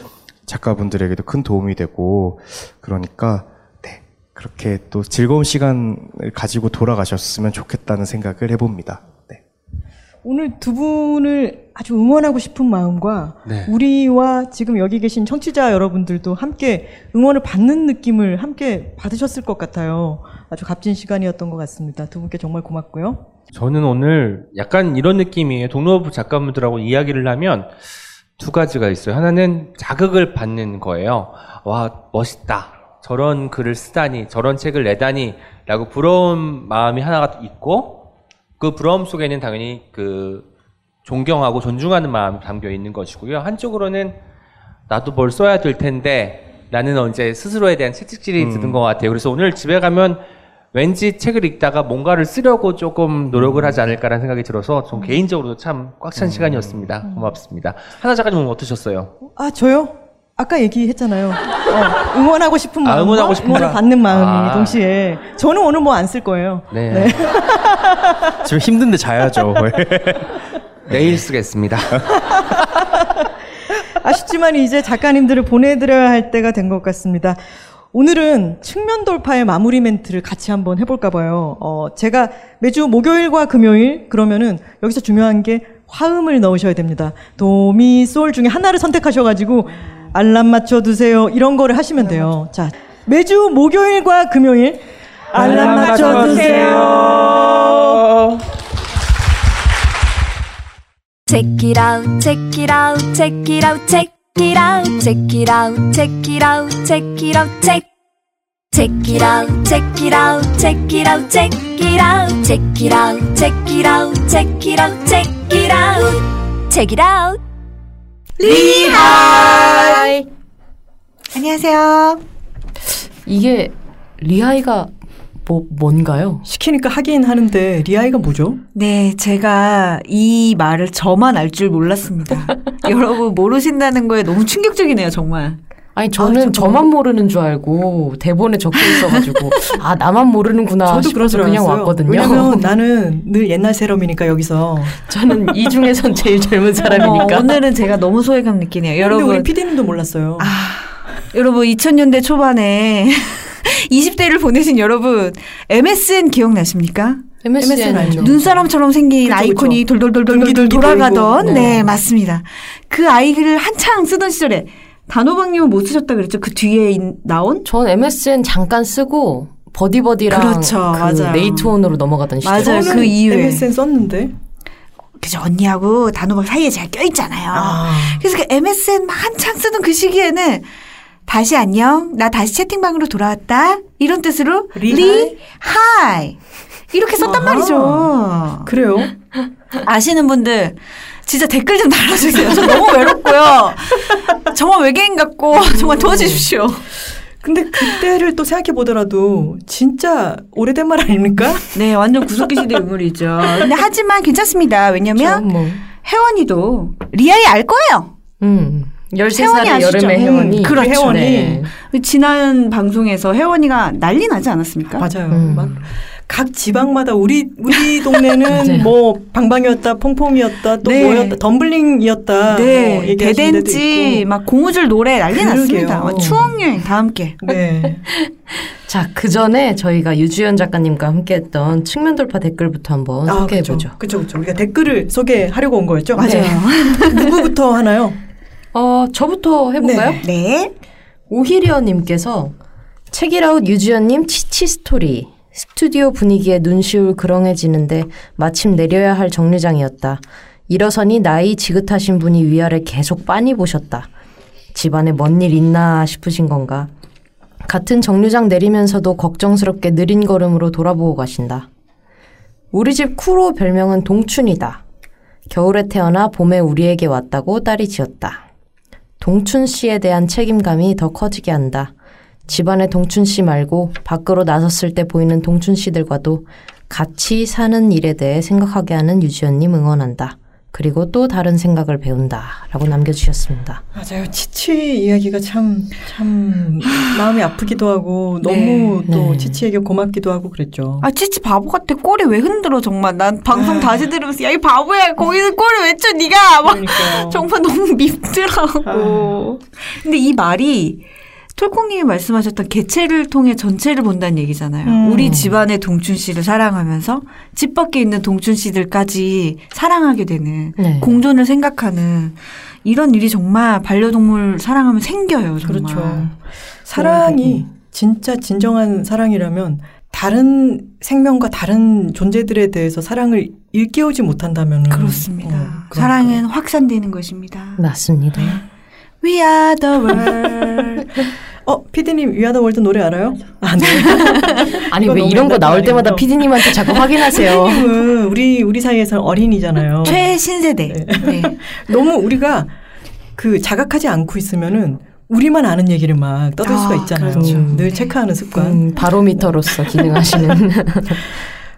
작가분들에게도 큰 도움이 되고 그러니까 네 그렇게 또 즐거운 시간을 가지고 돌아가셨으면 좋겠다는 생각을 해봅니다. 네. 오늘 두 분을 아주 응원하고 싶은 마음과 네. 우리와 지금 여기 계신 청취자 여러분들도 함께 응원을 받는 느낌을 함께 받으셨을 것 같아요. 아주 값진 시간이었던 것 같습니다. 두 분께 정말 고맙고요. 저는 오늘 약간 이런 느낌이에요. 동료부 작가분들하고 이야기를 하면 두 가지가 있어요. 하나는 자극을 받는 거예요. 와, 멋있다. 저런 글을 쓰다니, 저런 책을 내다니, 라고 부러운 마음이 하나가 있고, 그 부러움 속에는 당연히 그 존경하고 존중하는 마음이 담겨 있는 것이고요. 한쪽으로는 나도 뭘 써야 될 텐데, 라는 언제 스스로에 대한 채찍질이 음. 드는 것 같아요. 그래서 오늘 집에 가면 왠지 책을 읽다가 뭔가를 쓰려고 조금 노력을 하지 않을까라는 생각이 들어서 전 개인적으로도 참 꽉 찬 시간이었습니다. 고맙습니다. 하나 작가님 어떠셨어요? 아 저요? 아까 얘기했잖아요. 어, 응원하고 싶은 아, 마음과 응원하고 싶은 응원을 마음. 받는 마음이 아. 동시에 저는 오늘 뭐 안 쓸 거예요. 네. 지금 힘든데 자야죠. 내일 쓰겠습니다. 아쉽지만 이제 작가님들을 보내드려야 할 때가 된 것 같습니다. 오늘은 측면 돌파의 마무리 멘트를 같이 한번 해볼까 봐요. 어, 제가 매주 목요일과 금요일 그러면은 여기서 중요한 게 화음을 넣으셔야 됩니다. 도미 솔 중에 하나를 선택하셔가지고 알람 맞춰 두세요. 이런 거를 하시면 돼요. 자 매주 목요일과 금요일 알람 맞춰 두세요. Check it out, check it out, check it out, check it out, check it out, check it out, check it out, check. Check it out, check it out, check it out, check it out, check it out, check it out, check it out, check it out, check it out. 리하이. 안녕하세요. 이게 리하이가 뭐 뭔가요? 시키니까 하긴 하는데 리아이가 뭐죠? 네, 제가 이 말을 저만 알 줄 몰랐습니다. 여러분 모르신다는 거에 너무 충격적이네요, 정말. 아니 저는 저만 모르는 줄 알고 대본에 적혀 있어가지고 아 나만 모르는구나 저도 그런 줄 그냥 알았어요. 왔거든요. 왜냐면 나는 늘 옛날 세럼이니까 여기서. 저는 이 중에선 제일 젊은 사람이니까. 어, 오늘은 제가 너무 소외감 느끼네요. 여러분, 우리 PD님도 몰랐어요. 여러분 2000년대 초반에 20대를 보내신 여러분 MSN 기억나십니까? MSN 알죠. 눈사람처럼 생긴 그쵸, 아이콘이. 돌돌돌돌돌 돌아가던 돌고. 네 맞습니다. 그 아이를 한창 쓰던 시절에 단호박님은 못 쓰셨다 그랬죠. 그 뒤에 인- 나온 전 MSN 잠깐 쓰고 버디버디랑 그렇죠, 그 맞아요. 네이트온으로 넘어가던 시절. 맞아요. 그 이후에. MSN 썼는데. 그죠 언니하고 단호박 사이에 잘 껴있잖아요. 아. 그래서 그 MSN 막 한창 쓰던 그 시기에는 다시 안녕 나 다시 채팅방으로 돌아왔다 이런 뜻으로 re, re-hi 이렇게 썼단 아하. 말이죠. 그래요? 아시는 분들 진짜 댓글 좀 달아주세요. 저 너무 외롭고요. 정말 외계인 같고 정말 도와주십시오. 근데 그때를 또 생각해 보더라도 진짜 오래된 말 아닙니까? 네, 완전 구석기 시대 유물이죠. 근데 하지만 괜찮습니다. 왜냐면 뭐. 혜원이도 리아이 알 거예요. 음. 혜원이 13살의 아시죠? 여름의 음, 혜원이. 그렇죠. 혜원이. 네. 지난 방송에서 혜원이가 난리 나지 않았습니까? 맞아요. 음. 막각 지방마다 우리 우리 동네는. 뭐 방방이었다, 퐁퐁이었다, 또 네. 뭐였다, 덤블링이었다. 네, 뭐 얘기하시는 데도 대댄지. 막 고무줄 노래 난리 그러게요. 났습니다. 막 추억 여행 다 함께. 네. 자, 그 전에 저희가 유주연 작가님과 함께했던 측면 돌파 댓글부터 한번 소개해 보죠. 그렇죠, 그렇죠. 우리가 댓글을 소개하려고 온 거였죠. 맞아요. 네. 누구부터 하나요? 어, 저부터 해볼까요? 네. 네. 오히려님께서 책이라웃 유주연님 치치 스토리 스튜디오 분위기에 눈시울 그렁해지는데 마침 내려야 할 정류장이었다. 일어서니 나이 지긋하신 분이 위아래 계속 빤히 보셨다. 집안에 뭔 일 있나 싶으신 건가. 같은 정류장 내리면서도 걱정스럽게 느린 걸음으로 돌아보고 가신다. 우리 집 쿠로 별명은 동춘이다. 겨울에 태어나 봄에 우리에게 왔다고 딸이 지었다. 동춘 씨에 대한 책임감이 더 커지게 한다. 집안의 동춘 씨 말고 밖으로 나섰을 때 보이는 동춘 씨들과도 같이 사는 일에 대해 생각하게 하는 유지연님 응원한다. 그리고 또 다른 생각을 배운다. 라고 남겨주셨습니다. 맞아요. 치치 이야기가 참, 참, 마음이 아프기도 하고, 너무 네, 또 네. 치치에게 고맙기도 하고 그랬죠. 아, 치치 바보 같아. 꼬리 왜 흔들어, 정말. 난 아. 방송 다시 들으면서, 야, 이 바보야. 거기서 꼬리 왜 쳐, 니가. 막, 그러니까요. 정말 너무 밉더라고. 근데 이 말이, 톨콩님이 말씀하셨던 개체를 통해 전체를 본다는 얘기잖아요. 음. 우리 집안의 동춘 씨를 사랑하면서 집 밖에 있는 동춘 씨들까지 사랑하게 되는 네. 공존을 생각하는 이런 일이 정말 반려동물 사랑하면 생겨요. 정말. 그렇죠. 사랑이 진짜 진정한 사랑이라면 다른 생명과 다른 존재들에 대해서 사랑을 일깨우지 못한다면 그렇습니다. 사랑은 확산되는 것입니다. 맞습니다. We are the world. 어, 피디님 위아더 월드 노래 알아요? 아, 네. 아니, 왜 이런 거 나올 때마다. 피디님한테 자꾸 확인하세요. 피디님은 우리 우리 사이에서 어린이잖아요. 최신세대. 네. 너무 우리가 그 자각하지 않고 있으면은 우리만 아는 얘기를 막 떠들 아, 수가 있잖아요. 그렇죠. 늘 네. 체크하는 습관. 음, 바로미터로서 기능하시는.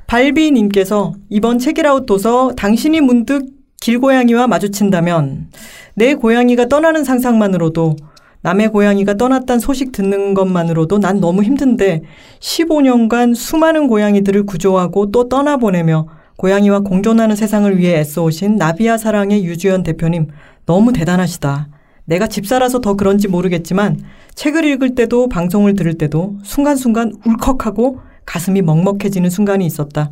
발비님께서 이번 책이라웃 도서 당신이 문득 길고양이와 마주친다면 내 고양이가 떠나는 상상만으로도 남의 고양이가 떠났단 소식 듣는 것만으로도 난 너무 힘든데 15년간 수많은 고양이들을 구조하고 또 떠나보내며 고양이와 공존하는 세상을 위해 애써오신 나비야 사랑의 유주연 대표님 너무 대단하시다. 내가 집사라서 더 그런지 모르겠지만 책을 읽을 때도 방송을 들을 때도 순간순간 울컥하고 가슴이 먹먹해지는 순간이 있었다.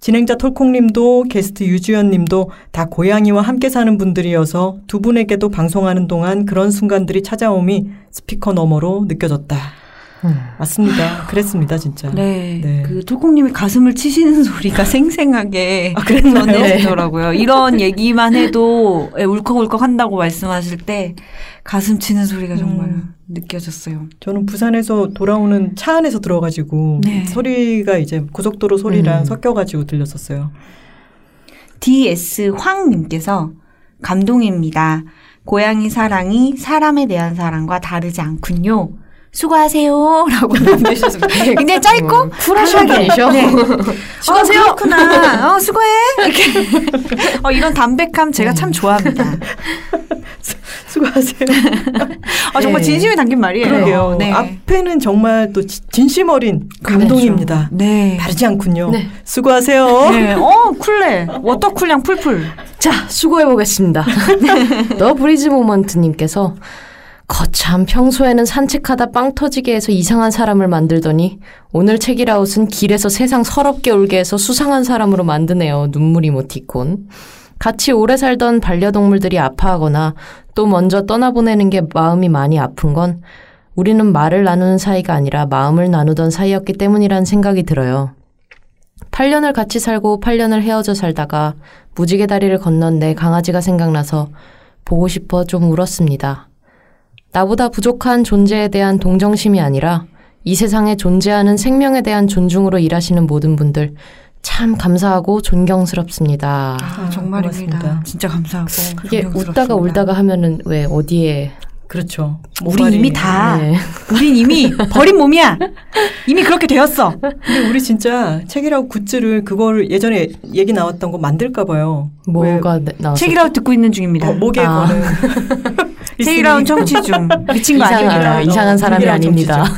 진행자 톨콩님도 게스트 유주연님도 다 고양이와 함께 사는 분들이어서 두 분에게도 방송하는 동안 그런 순간들이 찾아옴이 스피커 너머로 느껴졌다. 맞습니다. 그랬습니다, 진짜. 네. 네. 그 톨콩님이 가슴을 치시는 소리가 생생하게 아? 전해지더라고요. 이런 얘기만 해도 예, 울컥울컥 한다고 말씀하실 때 가슴 치는 소리가 정말 음. 느껴졌어요. 저는 부산에서 돌아오는 차 안에서 들어가지고 네. 소리가 이제 고속도로 소리랑 음. 섞여가지고 들렸었어요. DS 황님께서 감동입니다. 고양이 사랑이 사람에 대한 사랑과 다르지 않군요. 수고하세요. 라고 남겨주셨습니다. 굉장히 짧고 음, 쿨하신 분이셔. 네. 수고하세요. 어, 그렇구나. 어, 수고해. 이렇게. 어, 이런 담백함 제가 참 좋아합니다. 수고하세요. 아, 정말 네. 진심이 담긴 말이에요. 그러게요. 네. 앞에는 정말 또 지- 진심 어린 감동입니다. 네. 다르지 않군요. 네. 수고하세요. 네. 어, 쿨해. 워터 쿨량 풀풀. 자, 수고해보겠습니다. 더 브리즈 모먼트님께서 거참 평소에는 산책하다 빵 터지게 해서 이상한 사람을 만들더니 오늘 책이라웃은 길에서 세상 서럽게 울게 해서 수상한 사람으로 만드네요. 눈물 이 모티콘. 같이 오래 살던 반려동물들이 아파하거나 또 먼저 떠나보내는 게 마음이 많이 아픈 건 우리는 말을 나누는 사이가 아니라 마음을 나누던 사이였기 때문이란 생각이 들어요. 8년을 같이 살고 8년을 헤어져 살다가 무지개 다리를 건넌 내 강아지가 생각나서 보고 싶어 좀 울었습니다. 나보다 부족한 존재에 대한 동정심이 아니라 이 세상에 존재하는 생명에 대한 존중으로 일하시는 모든 분들 참 감사하고 존경스럽습니다. 아, 정말입니다. 고맙습니다. 진짜 감사하고. 이게. 웃다가 울다가 하면은 왜 어디에 그렇죠. 우리 이미 다, 네. 우린 이미 버린 몸이야. 이미 그렇게 되었어. 근데 우리 진짜 책이라고 굿즈를 그걸 예전에 얘기 나왔던 거 만들까 봐요. 뭐가 네- 나왔어? 책이라웃 듣고 있는 중입니다. 어, 목에 아. 거는 책이라웃 청취 중. 미친 거 이상한, 아닙니다. 아, 이상한 사람이 아닙니다.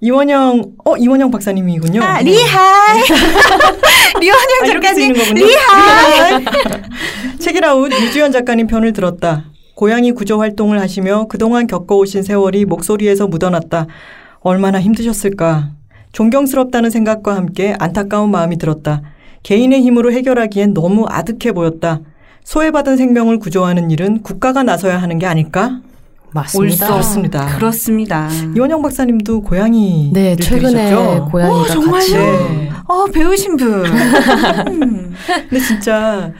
이원영 어 이원영 박사님이군요. 아, 네. re-hi. 리원영 아, 작가님. re-hi. 책읽아웃 유주연 작가님 편을 들었다. 고양이 구조 활동을 하시며 그동안 겪어오신 세월이 목소리에서 묻어났다. 얼마나 힘드셨을까. 존경스럽다는 생각과 함께 안타까운 마음이 들었다. 개인의 힘으로 해결하기엔 너무 아득해 보였다. 소외받은 생명을 구조하는 일은 국가가 나서야 하는 게 아닐까? 맞습니다. 그렇습니다. 그렇습니다. 이원영 박사님도 고양이 네, 최근에 고양이가 어, 정말요? 네. 어, 배우신 분. 음. 근데 진짜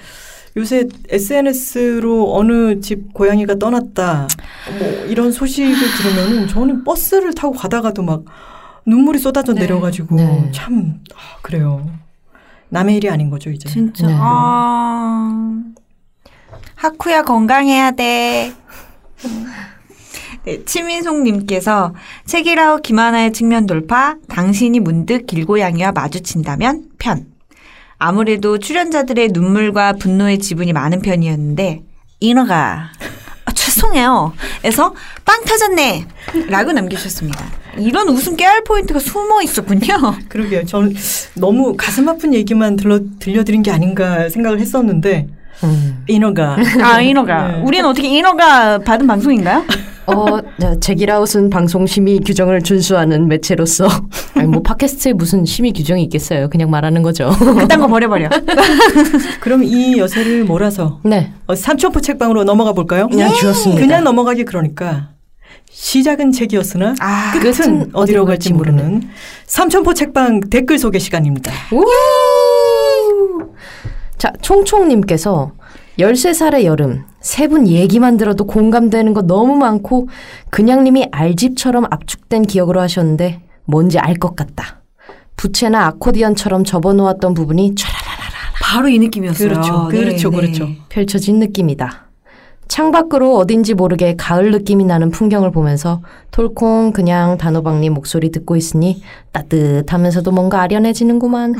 요새 SNS로 어느 집 고양이가 떠났다 뭐 이런 소식을 들으면 저는 버스를 타고 가다가도 막 눈물이 쏟아져 네. 내려가지고 네. 참 아, 그래요. 남의 일이 아닌 거죠 이제. 진짜. 네. 아. 하쿠야 건강해야 돼. 네, 치민송님께서 책이라우 김하나의 측면 돌파, 당신이 문득 길고양이와 마주친다면 편. 아무래도 출연자들의 눈물과 분노의 지분이 많은 편이었는데 인어가 아, 죄송해요. 에서 빵 터졌네. 라고 남기셨습니다. 이런 웃음 깨알 포인트가 숨어 있었군요. 그러게요. 저는 너무 가슴 아픈 얘기만 들려 들려드린 게 아닌가 생각을 했었는데 음. 인어가 아, 인어가. 네. 우리는 어떻게 인어가 받은 방송인가요? 어, 네, 제기라웃은 방송 심의 규정을 준수하는 매체로서 아니 뭐 팟캐스트에 무슨 심의 규정이 있겠어요. 그냥 말하는 거죠. 그딴 거 버려버려. 그럼 이 여세를 몰아서 네. 어, 삼천포 책방으로 넘어가 볼까요? 그냥 주었습니다. 그냥 넘어가기 그러니까 시작은 책이었으나 아, 끝은 끝은 어디로 갈지 모르는 삼천포 책방 댓글 소개 시간입니다. 우! 자, 총총님께서 13살의 여름, 세 분 얘기만 들어도 공감되는 거 너무 많고, 그냥님이 알집처럼 압축된 기억으로 하셨는데, 뭔지 알 것 같다. 부채나 아코디언처럼 접어놓았던 부분이 촤라라라 바로 이 느낌이었어요. 그렇죠. 네, 그렇죠. 네. 그렇죠. 펼쳐진 느낌이다. 창밖으로 어딘지 모르게 가을 느낌이 나는 풍경을 보면서 톨콩 그냥 단호박님 목소리 듣고 있으니 따뜻하면서도 뭔가 아련해지는구만.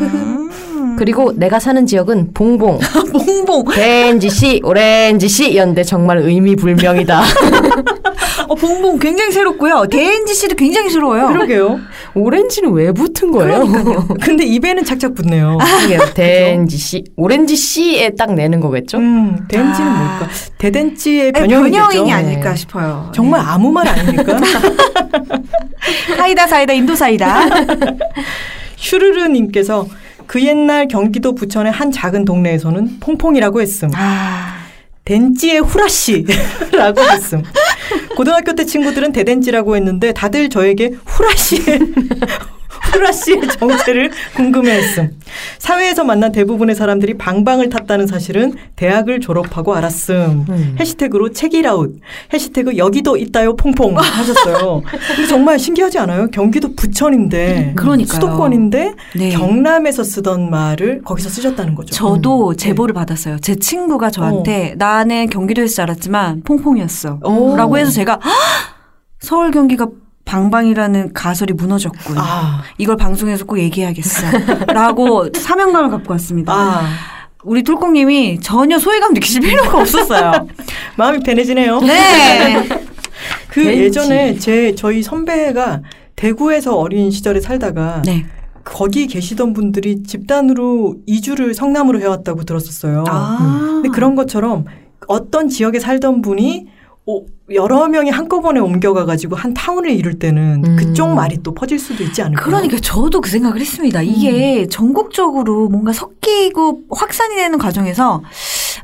그리고 내가 사는 지역은 봉봉, 봉봉. 벤지시, 오렌지시였는데 정말 의미 불명이다. 어, 봉봉 굉장히 새롭고요. 대엔지 씨도 굉장히 새로워요. 그러게요. 오렌지는 왜 붙은 거예요? 근데 입에는 착착 붙네요. 그러게요. 덴지시, 오렌지시에 딱 내는 거겠죠? 음, 덴지는 뭘까? 대덴지의 네, 변형이겠죠. 변형이 네. 아닐까 싶어요. 정말 아무 말 아닙니까? 네. 사이다 사이다 인도 사이다. 슈르르님께서 그 옛날 경기도 부천의 한 작은 동네에서는 퐁퐁이라고 했음. 아. 덴지의 후라씨라고 했음. 고등학교 때 친구들은 대덴지라고 했는데 다들 저에게 후라씨 의 후라씨의 정체를 궁금해했음. 사회에서 만난 대부분의 사람들이 방방을 탔다는 사실은 대학을 졸업하고 알았음. 음. 해시태그로 책이라웃, 해시태그 여기도 있다요 퐁퐁 하셨어요. 근데 정말 신기하지 않아요? 경기도 부천인데 그러니까요. 수도권인데 네. 경남에서 쓰던 말을 거기서 쓰셨다는 거죠. 저도 제보를 받았어요. 제 친구가 저한테 나는 경기도에서 자랐지만 퐁퐁이었어. 오. 라고 해서 제가 "헉! 서울 경기가 방방이라는 가설이 무너졌군. 아, 이걸 방송에서 꼭 얘기해야겠어. 라고 사명감을 갖고 왔습니다. 아, 우리 툴콩님이 전혀 소외감 느끼실 필요가 없었어요. 마음이 편해지네요. 네. 그 왠지. 예전에 제 저희 선배가 대구에서 어린 시절에 살다가 네. 거기 계시던 분들이 집단으로 이주를 성남으로 해왔다고 들었었어요. 아. 근데 그런 것처럼 어떤 지역에 살던 분이 오- 여러 명이 한꺼번에 옮겨가가지고 한 타운을 이룰 때는 음. 그쪽 말이 또 퍼질 수도 있지 않을까요? 그러니까 저도 그 생각을 했습니다. 이게 전국적으로 뭔가 섞이고 확산이 되는 과정에서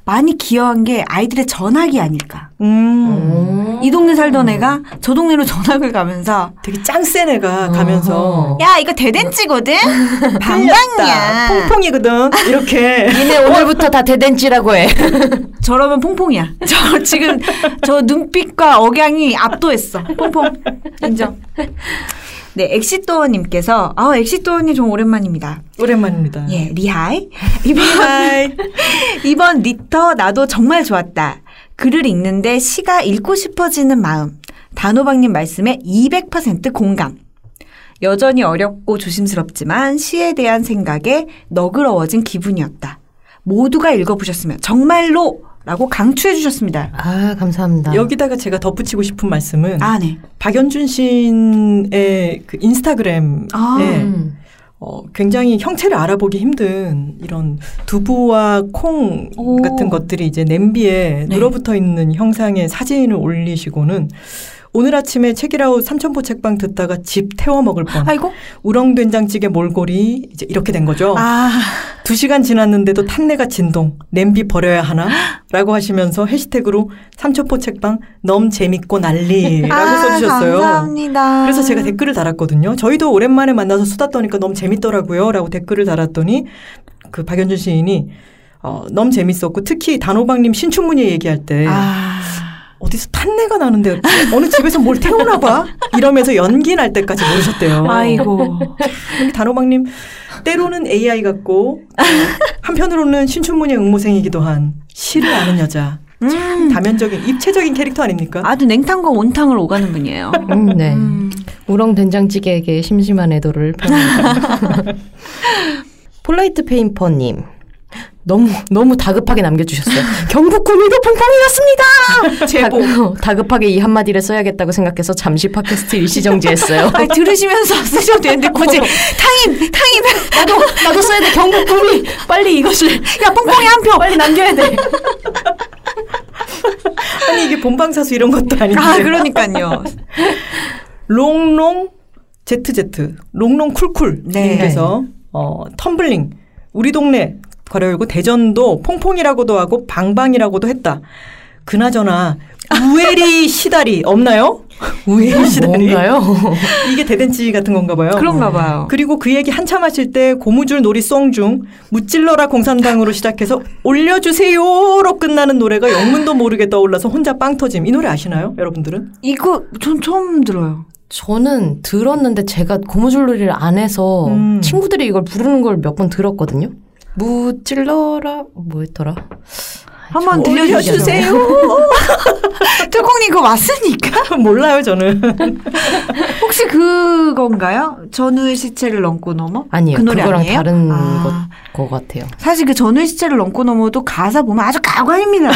많이 기여한 게 아이들의 전학이 아닐까. 음, 이 동네 살던 애가 저 동네로 전학을 가면서 되게 짱센 애가 가면서. 야 이거 대댄지거든? 방방이야. 퐁퐁이거든. 이렇게. 니네 오늘부터 다 대댄지라고 해. 저러면 퐁퐁이야. 저 지금 저 눈빛 과 억양이 압도했어. 퐁퐁. 인정. 네, 엑시도어님께서 아 엑시도어님 좀 오랜만입니다. 오랜만입니다. 예, re-hi. 이번 하이. 이번 리터 나도 정말 좋았다. 글을 읽는데 시가 읽고 싶어지는 마음. 단호박님 말씀에 200% 공감. 여전히 어렵고 조심스럽지만 시에 대한 생각에 너그러워진 기분이었다. 모두가 읽어보셨으면 정말로 라고 강추해 주셨습니다. 아, 감사합니다. 여기다가 제가 덧붙이고 싶은 말씀은 아, 네. 박연준 시인의 그 인스타그램에 아. 음. 어, 굉장히 형체를 알아보기 힘든 이런 두부와 콩 오. 같은 것들이 이제 냄비에 네. 늘어붙어 있는 형상의 사진을 올리시고는 오늘 아침에 책이라웃 삼천포 책방 듣다가 집 태워 먹을 뻔. 아이고. 우렁 된장찌개 몰골이 이제 이렇게 된 거죠. 아, 두 시간 지났는데도 탄내가 진동. 냄비 버려야 하나? 라고 하시면서 해시태그로 삼천포 책방 너무 재밌고 난리라고 아, 써주셨어요. 감사합니다. 그래서 제가 댓글을 달았거든요. 저희도 오랜만에 만나서 수다 떠니까 너무 재밌더라고요. 라고 댓글을 달았더니 그 박연준 시인이 어, 너무 재밌었고 특히 단호박님 신춘문예 얘기할 때 아, 어디서 탄내가 나는데 어느 집에서 뭘 태우나 봐 이러면서 연기 날 때까지 모르셨대요. 아이고. 단호박님 때로는 AI 같고 어, 한편으로는 신춘문예 응모생이기도 한 시를 아는 여자 음, 다면적인 입체적인 캐릭터 아닙니까? 아주 냉탕과 온탕을 오가는 분이에요. 음, 네. 음. 우렁 된장찌개에게 심심한 애도를 표합니다. 폴라이트 페인퍼님. 너무 너무 다급하게 남겨주셨어요. 경북 구미도 퐁퐁이었습니다. 제보. 다 급하게 이 한마디를 써야겠다고 생각해서 잠시 팟캐스트 일시정지했어요. 아니, 들으시면서 쓰셔도 되는데 굳이 타임, 타임. 나도 나도 써야 돼. 경북 구미 빨리 이것을 야, 뽕뽕이 한 표. 빨리 남겨야 돼. 아니 이게 본방사수 이런 것도 아닌데 아, 그러니까요. 롱롱 ZZ 롱롱 쿨쿨 네. 님께서 어, 텀블링 우리 동네 괄호 열고 대전도 퐁퐁이라고도 하고 방방이라고도 했다. 그나저나 우에리 시다리 없나요? 우에리 시다리 뭔가요? 이게 대댄지 같은 건가 봐요. 그런가 봐요. 그리고 그 얘기 한참 하실 때 고무줄 놀이 송중 무찔러라 공산당으로 시작해서 올려주세요로 끝나는 노래가 영문도 모르게 떠올라서 혼자 빵 터짐. 이 노래 아시나요? 여러분들은? 이거 전 처음 들어요. 저는 들었는데 제가 고무줄놀이를 안 해서 음. 친구들이 이걸 부르는 걸 몇 번 들었거든요. 무찔러라 뭐였더라? 한번 들려주세요. 뚜콩님 그거 맞습니까? 몰라요 저는. 혹시 그건가요? 전우의 시체를 넘고 넘어? 아니요. 그 노래 그거랑 아니에요? 다른 아. 것, 것 같아요. 사실 그 전우의 시체를 넘고 넘어도 가사 보면 아주 가관입니다.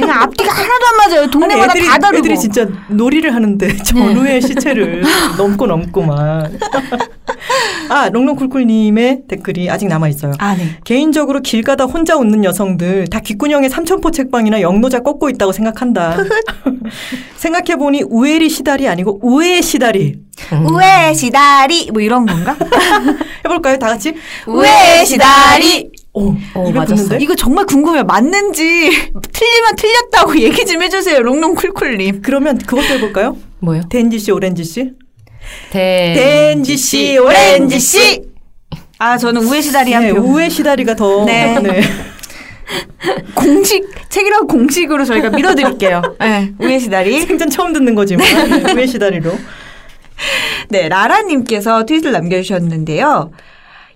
그냥 앞뒤가 하나도 안 맞아요. 동네마다 애들이, 다 다르고. 애들이 진짜 놀이를 하는데 전후의 시체를 넘고 넘고만. 아 롱롱쿨쿨님의 댓글이 아직 남아 있어요. 아, 네. 개인적으로 길 가다 혼자 웃는 여성들 다 귓구녕에 삼천포 책방이나 영노자 꺾고 있다고 생각한다. 생각해보니 우에리 시달이 아니고 우에 시달이. 우에 시다리 뭐 이런 건가? 해볼까요? 다 같이? 우에 시다리. 오, 어, 맞았어. 이거 정말 궁금해요. 맞는지 틀리면 틀렸다고 얘기 좀 해주세요. 롱롱쿨쿨님. 그러면 그것도 해볼까요? 뭐요? 덴지 씨, 오렌지 씨? 대 덴지 씨, 오렌지 씨. 아 저는 우에 시다리 한 네, 표. 우에 시다리가 더. 네. 공식 책이라고 공식으로 저희가 밀어드릴게요. 네, 우에 시다리. 생전 처음 듣는 거지만 네, 우에 시다리로. 네, 라라님께서 트윗을 남겨주셨는데요.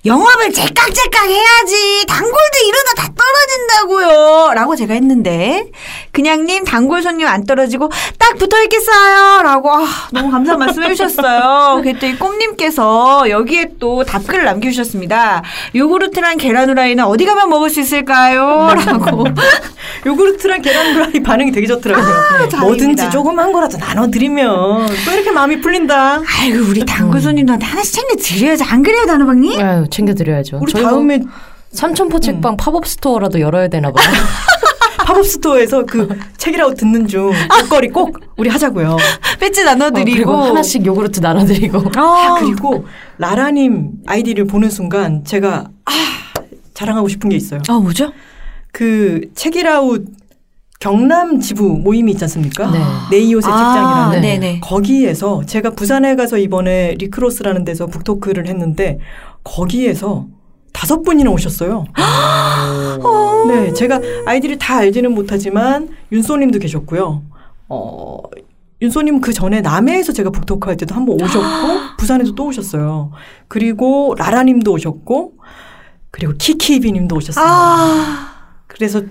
영업을 제깍제깍 해야지. 단골도 이러다 다 떨어진다고요. 라고 제가 했는데, 그냥님 단골 손님 안 떨어지고 딱 붙어 있겠어요. 라고, 아, 너무 감사한 말씀 해주셨어요. 그랬더니 꼼님께서 여기에 또 답글을 남겨주셨습니다. 요구르트랑 계란 후라이는 어디 가면 먹을 수 있을까요? 라고. 요구르트랑 계란 후라이 반응이 되게 좋더라고요. 네. 다행입니다. 뭐든지 조그만 거라도 나눠드리면 또 이렇게 마음이 풀린다. 아이고, 우리 단골 손님들한테 하나씩 챙겨드려야지. 안 그래요, 단호박님? 아유, 챙겨드려야죠. 우리 다음에 삼천포 책방 팝업 스토어라도 열어야 되나 봐요. 팝업 스토어에서 그 책이라웃 듣는 중 목걸이 꼭 우리 하자고요. 배지 어, 나눠드리고. 그리고 하나씩 요구르트 나눠드리고. 아, 그리고 라라님 아이디를 보는 순간 제가 아 자랑하고 싶은 게 있어요. 아, 뭐죠? 그 책이라웃 경남 지부 모임이 있지 않습니까? 네. 네이옷의 책장이라는 네. 네네. 거기에서 제가 부산에 가서 이번에 리크로스라는 데서 북토크를 했는데 거기에서 다섯 분이나 오셨어요. 네, 제가 아이디를 다 알지는 못하지만 윤소님도 계셨고요. 어, 윤소님 그 전에 남해에서 제가 북토크 할 때도 한 번 오셨고 부산에도 또 오셨어요. 그리고 라라님도 오셨고 그리고 키키이비님도 오셨어요. 아. 그래서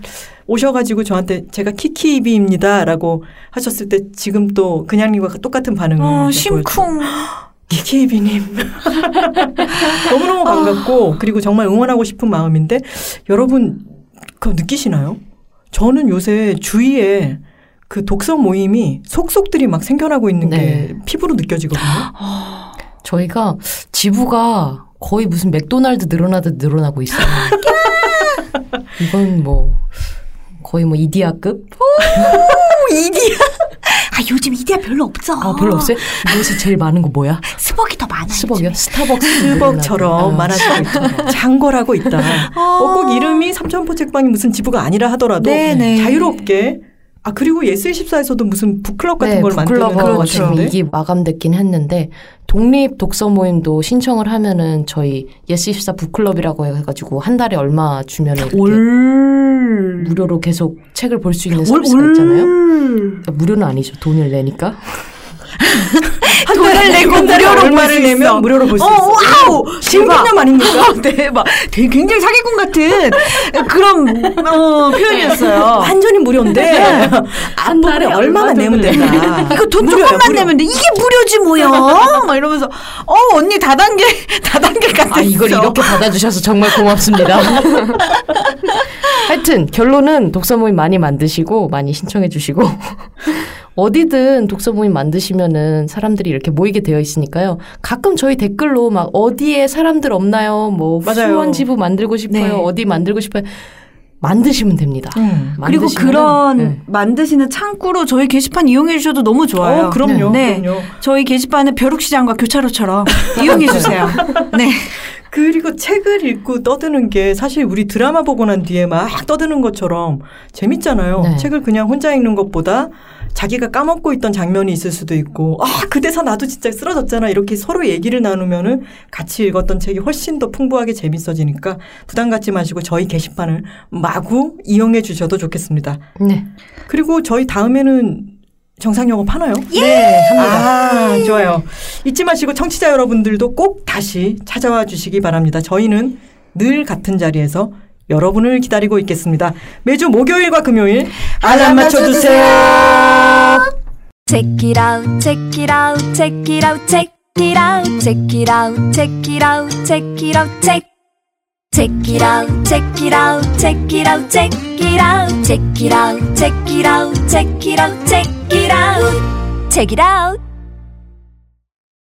오셔가지고 저한테 제가 키키이비입니다라고 하셨을 때 지금 또 그냥님과 똑같은 반응을 어, 보였죠. 심쿵. 키키이비님 너무너무 반갑고 그리고 정말 응원하고 싶은 마음인데 여러분 그거 느끼시나요? 저는 요새 주위에 그 독서 모임이 속속들이 막 생겨나고 있는 네. 게 피부로 느껴지거든요. 저희가 지부가 거의 무슨 맥도날드 늘어나듯 늘어나고 있어요. 이건 뭐 거의 뭐 이디야급? 이디야. 아 요즘 이디야 별로 없어. 아 별로 없어요? 요새 제일 많은 거 뭐야? 스벅이 더 많아. 스벅이요? 스타벅스 스벅처럼 아, 많아지고 있다. 장거라고 있다. 어, 꼭 이름이 삼천포 책방이 무슨 지부가 아니라 하더라도 네네. 자유롭게 아 그리고 예스24에서도 무슨 북클럽 같은 네, 걸 만드는 같은 같은데 이게 마감됐긴 했는데 독립 독서 모임도 신청을 하면은 저희 예스24 북클럽이라고 해가지고 한 달에 얼마 주면은 이렇게 올. 무료로 계속 책을 볼 수 있는 올, 서비스가 올. 있잖아요. 그러니까 무료는 아니죠. 돈을 내니까. 돈을 내고 무료로 볼수 내면. 무료로 볼수 어, 있어. 와우! 신개념 아닙니까? 대박. 되게 굉장히 사기꾼 같은 그런 어, 표현이었어요. 완전히 무료인데 한 달에 얼마만 내면 된다. 이거 돈 조금만. 내면 돼. 이게 무료지 뭐야. 막 이러면서 어 언니 다단계 다단계 같았어. 아, 이걸 이렇게 받아주셔서 정말 고맙습니다. 하여튼 결론은 독서 모임 많이 만드시고 많이 신청해 주시고 어디든 독서 모임 만드시면은 사람들이 이렇게 모이게 되어 있으니까요. 가끔 저희 댓글로 막 어디에 사람들 없나요? 뭐 맞아요. 수원 지부 만들고 싶어요. 네. 어디 만들고 싶어요. 만드시면 됩니다. 음. 그리고 그런 네. 만드시는 창구로 저희 게시판 이용해 주셔도 너무 좋아요. 어, 그럼요. 네. 그럼요. 저희 게시판은 벼룩시장과 교차로처럼 이용해 주세요. 네. 그리고 책을 읽고 떠드는 게 사실 우리 드라마 보고 난 뒤에 막 떠드는 것처럼 재밌잖아요. 네. 책을 그냥 혼자 읽는 것보다 자기가 까먹고 있던 장면이 있을 수도 있고, 아, 그 대사 나도 진짜 쓰러졌잖아. 이렇게 서로 얘기를 나누면은 같이 읽었던 책이 훨씬 더 풍부하게 재밌어지니까 부담 갖지 마시고 저희 게시판을 마구 이용해 주셔도 좋겠습니다. 네. 그리고 저희 다음에는 정상 영업 하나요? 네, 합니다. 아, 좋아요. 잊지 마시고 청취자 여러분들도 꼭 다시 찾아와 주시기 바랍니다. 저희는 늘 같은 자리에서 여러분을 기다리고 있겠습니다. 매주 목요일과 금요일 알람 맞춰주세요. Check it out, check it out, check it out, check it out, check it out, check it out, check it out, check. Check it out, check it out, check it out, check it out, check it out, check it out, check it out, check it out, check it out.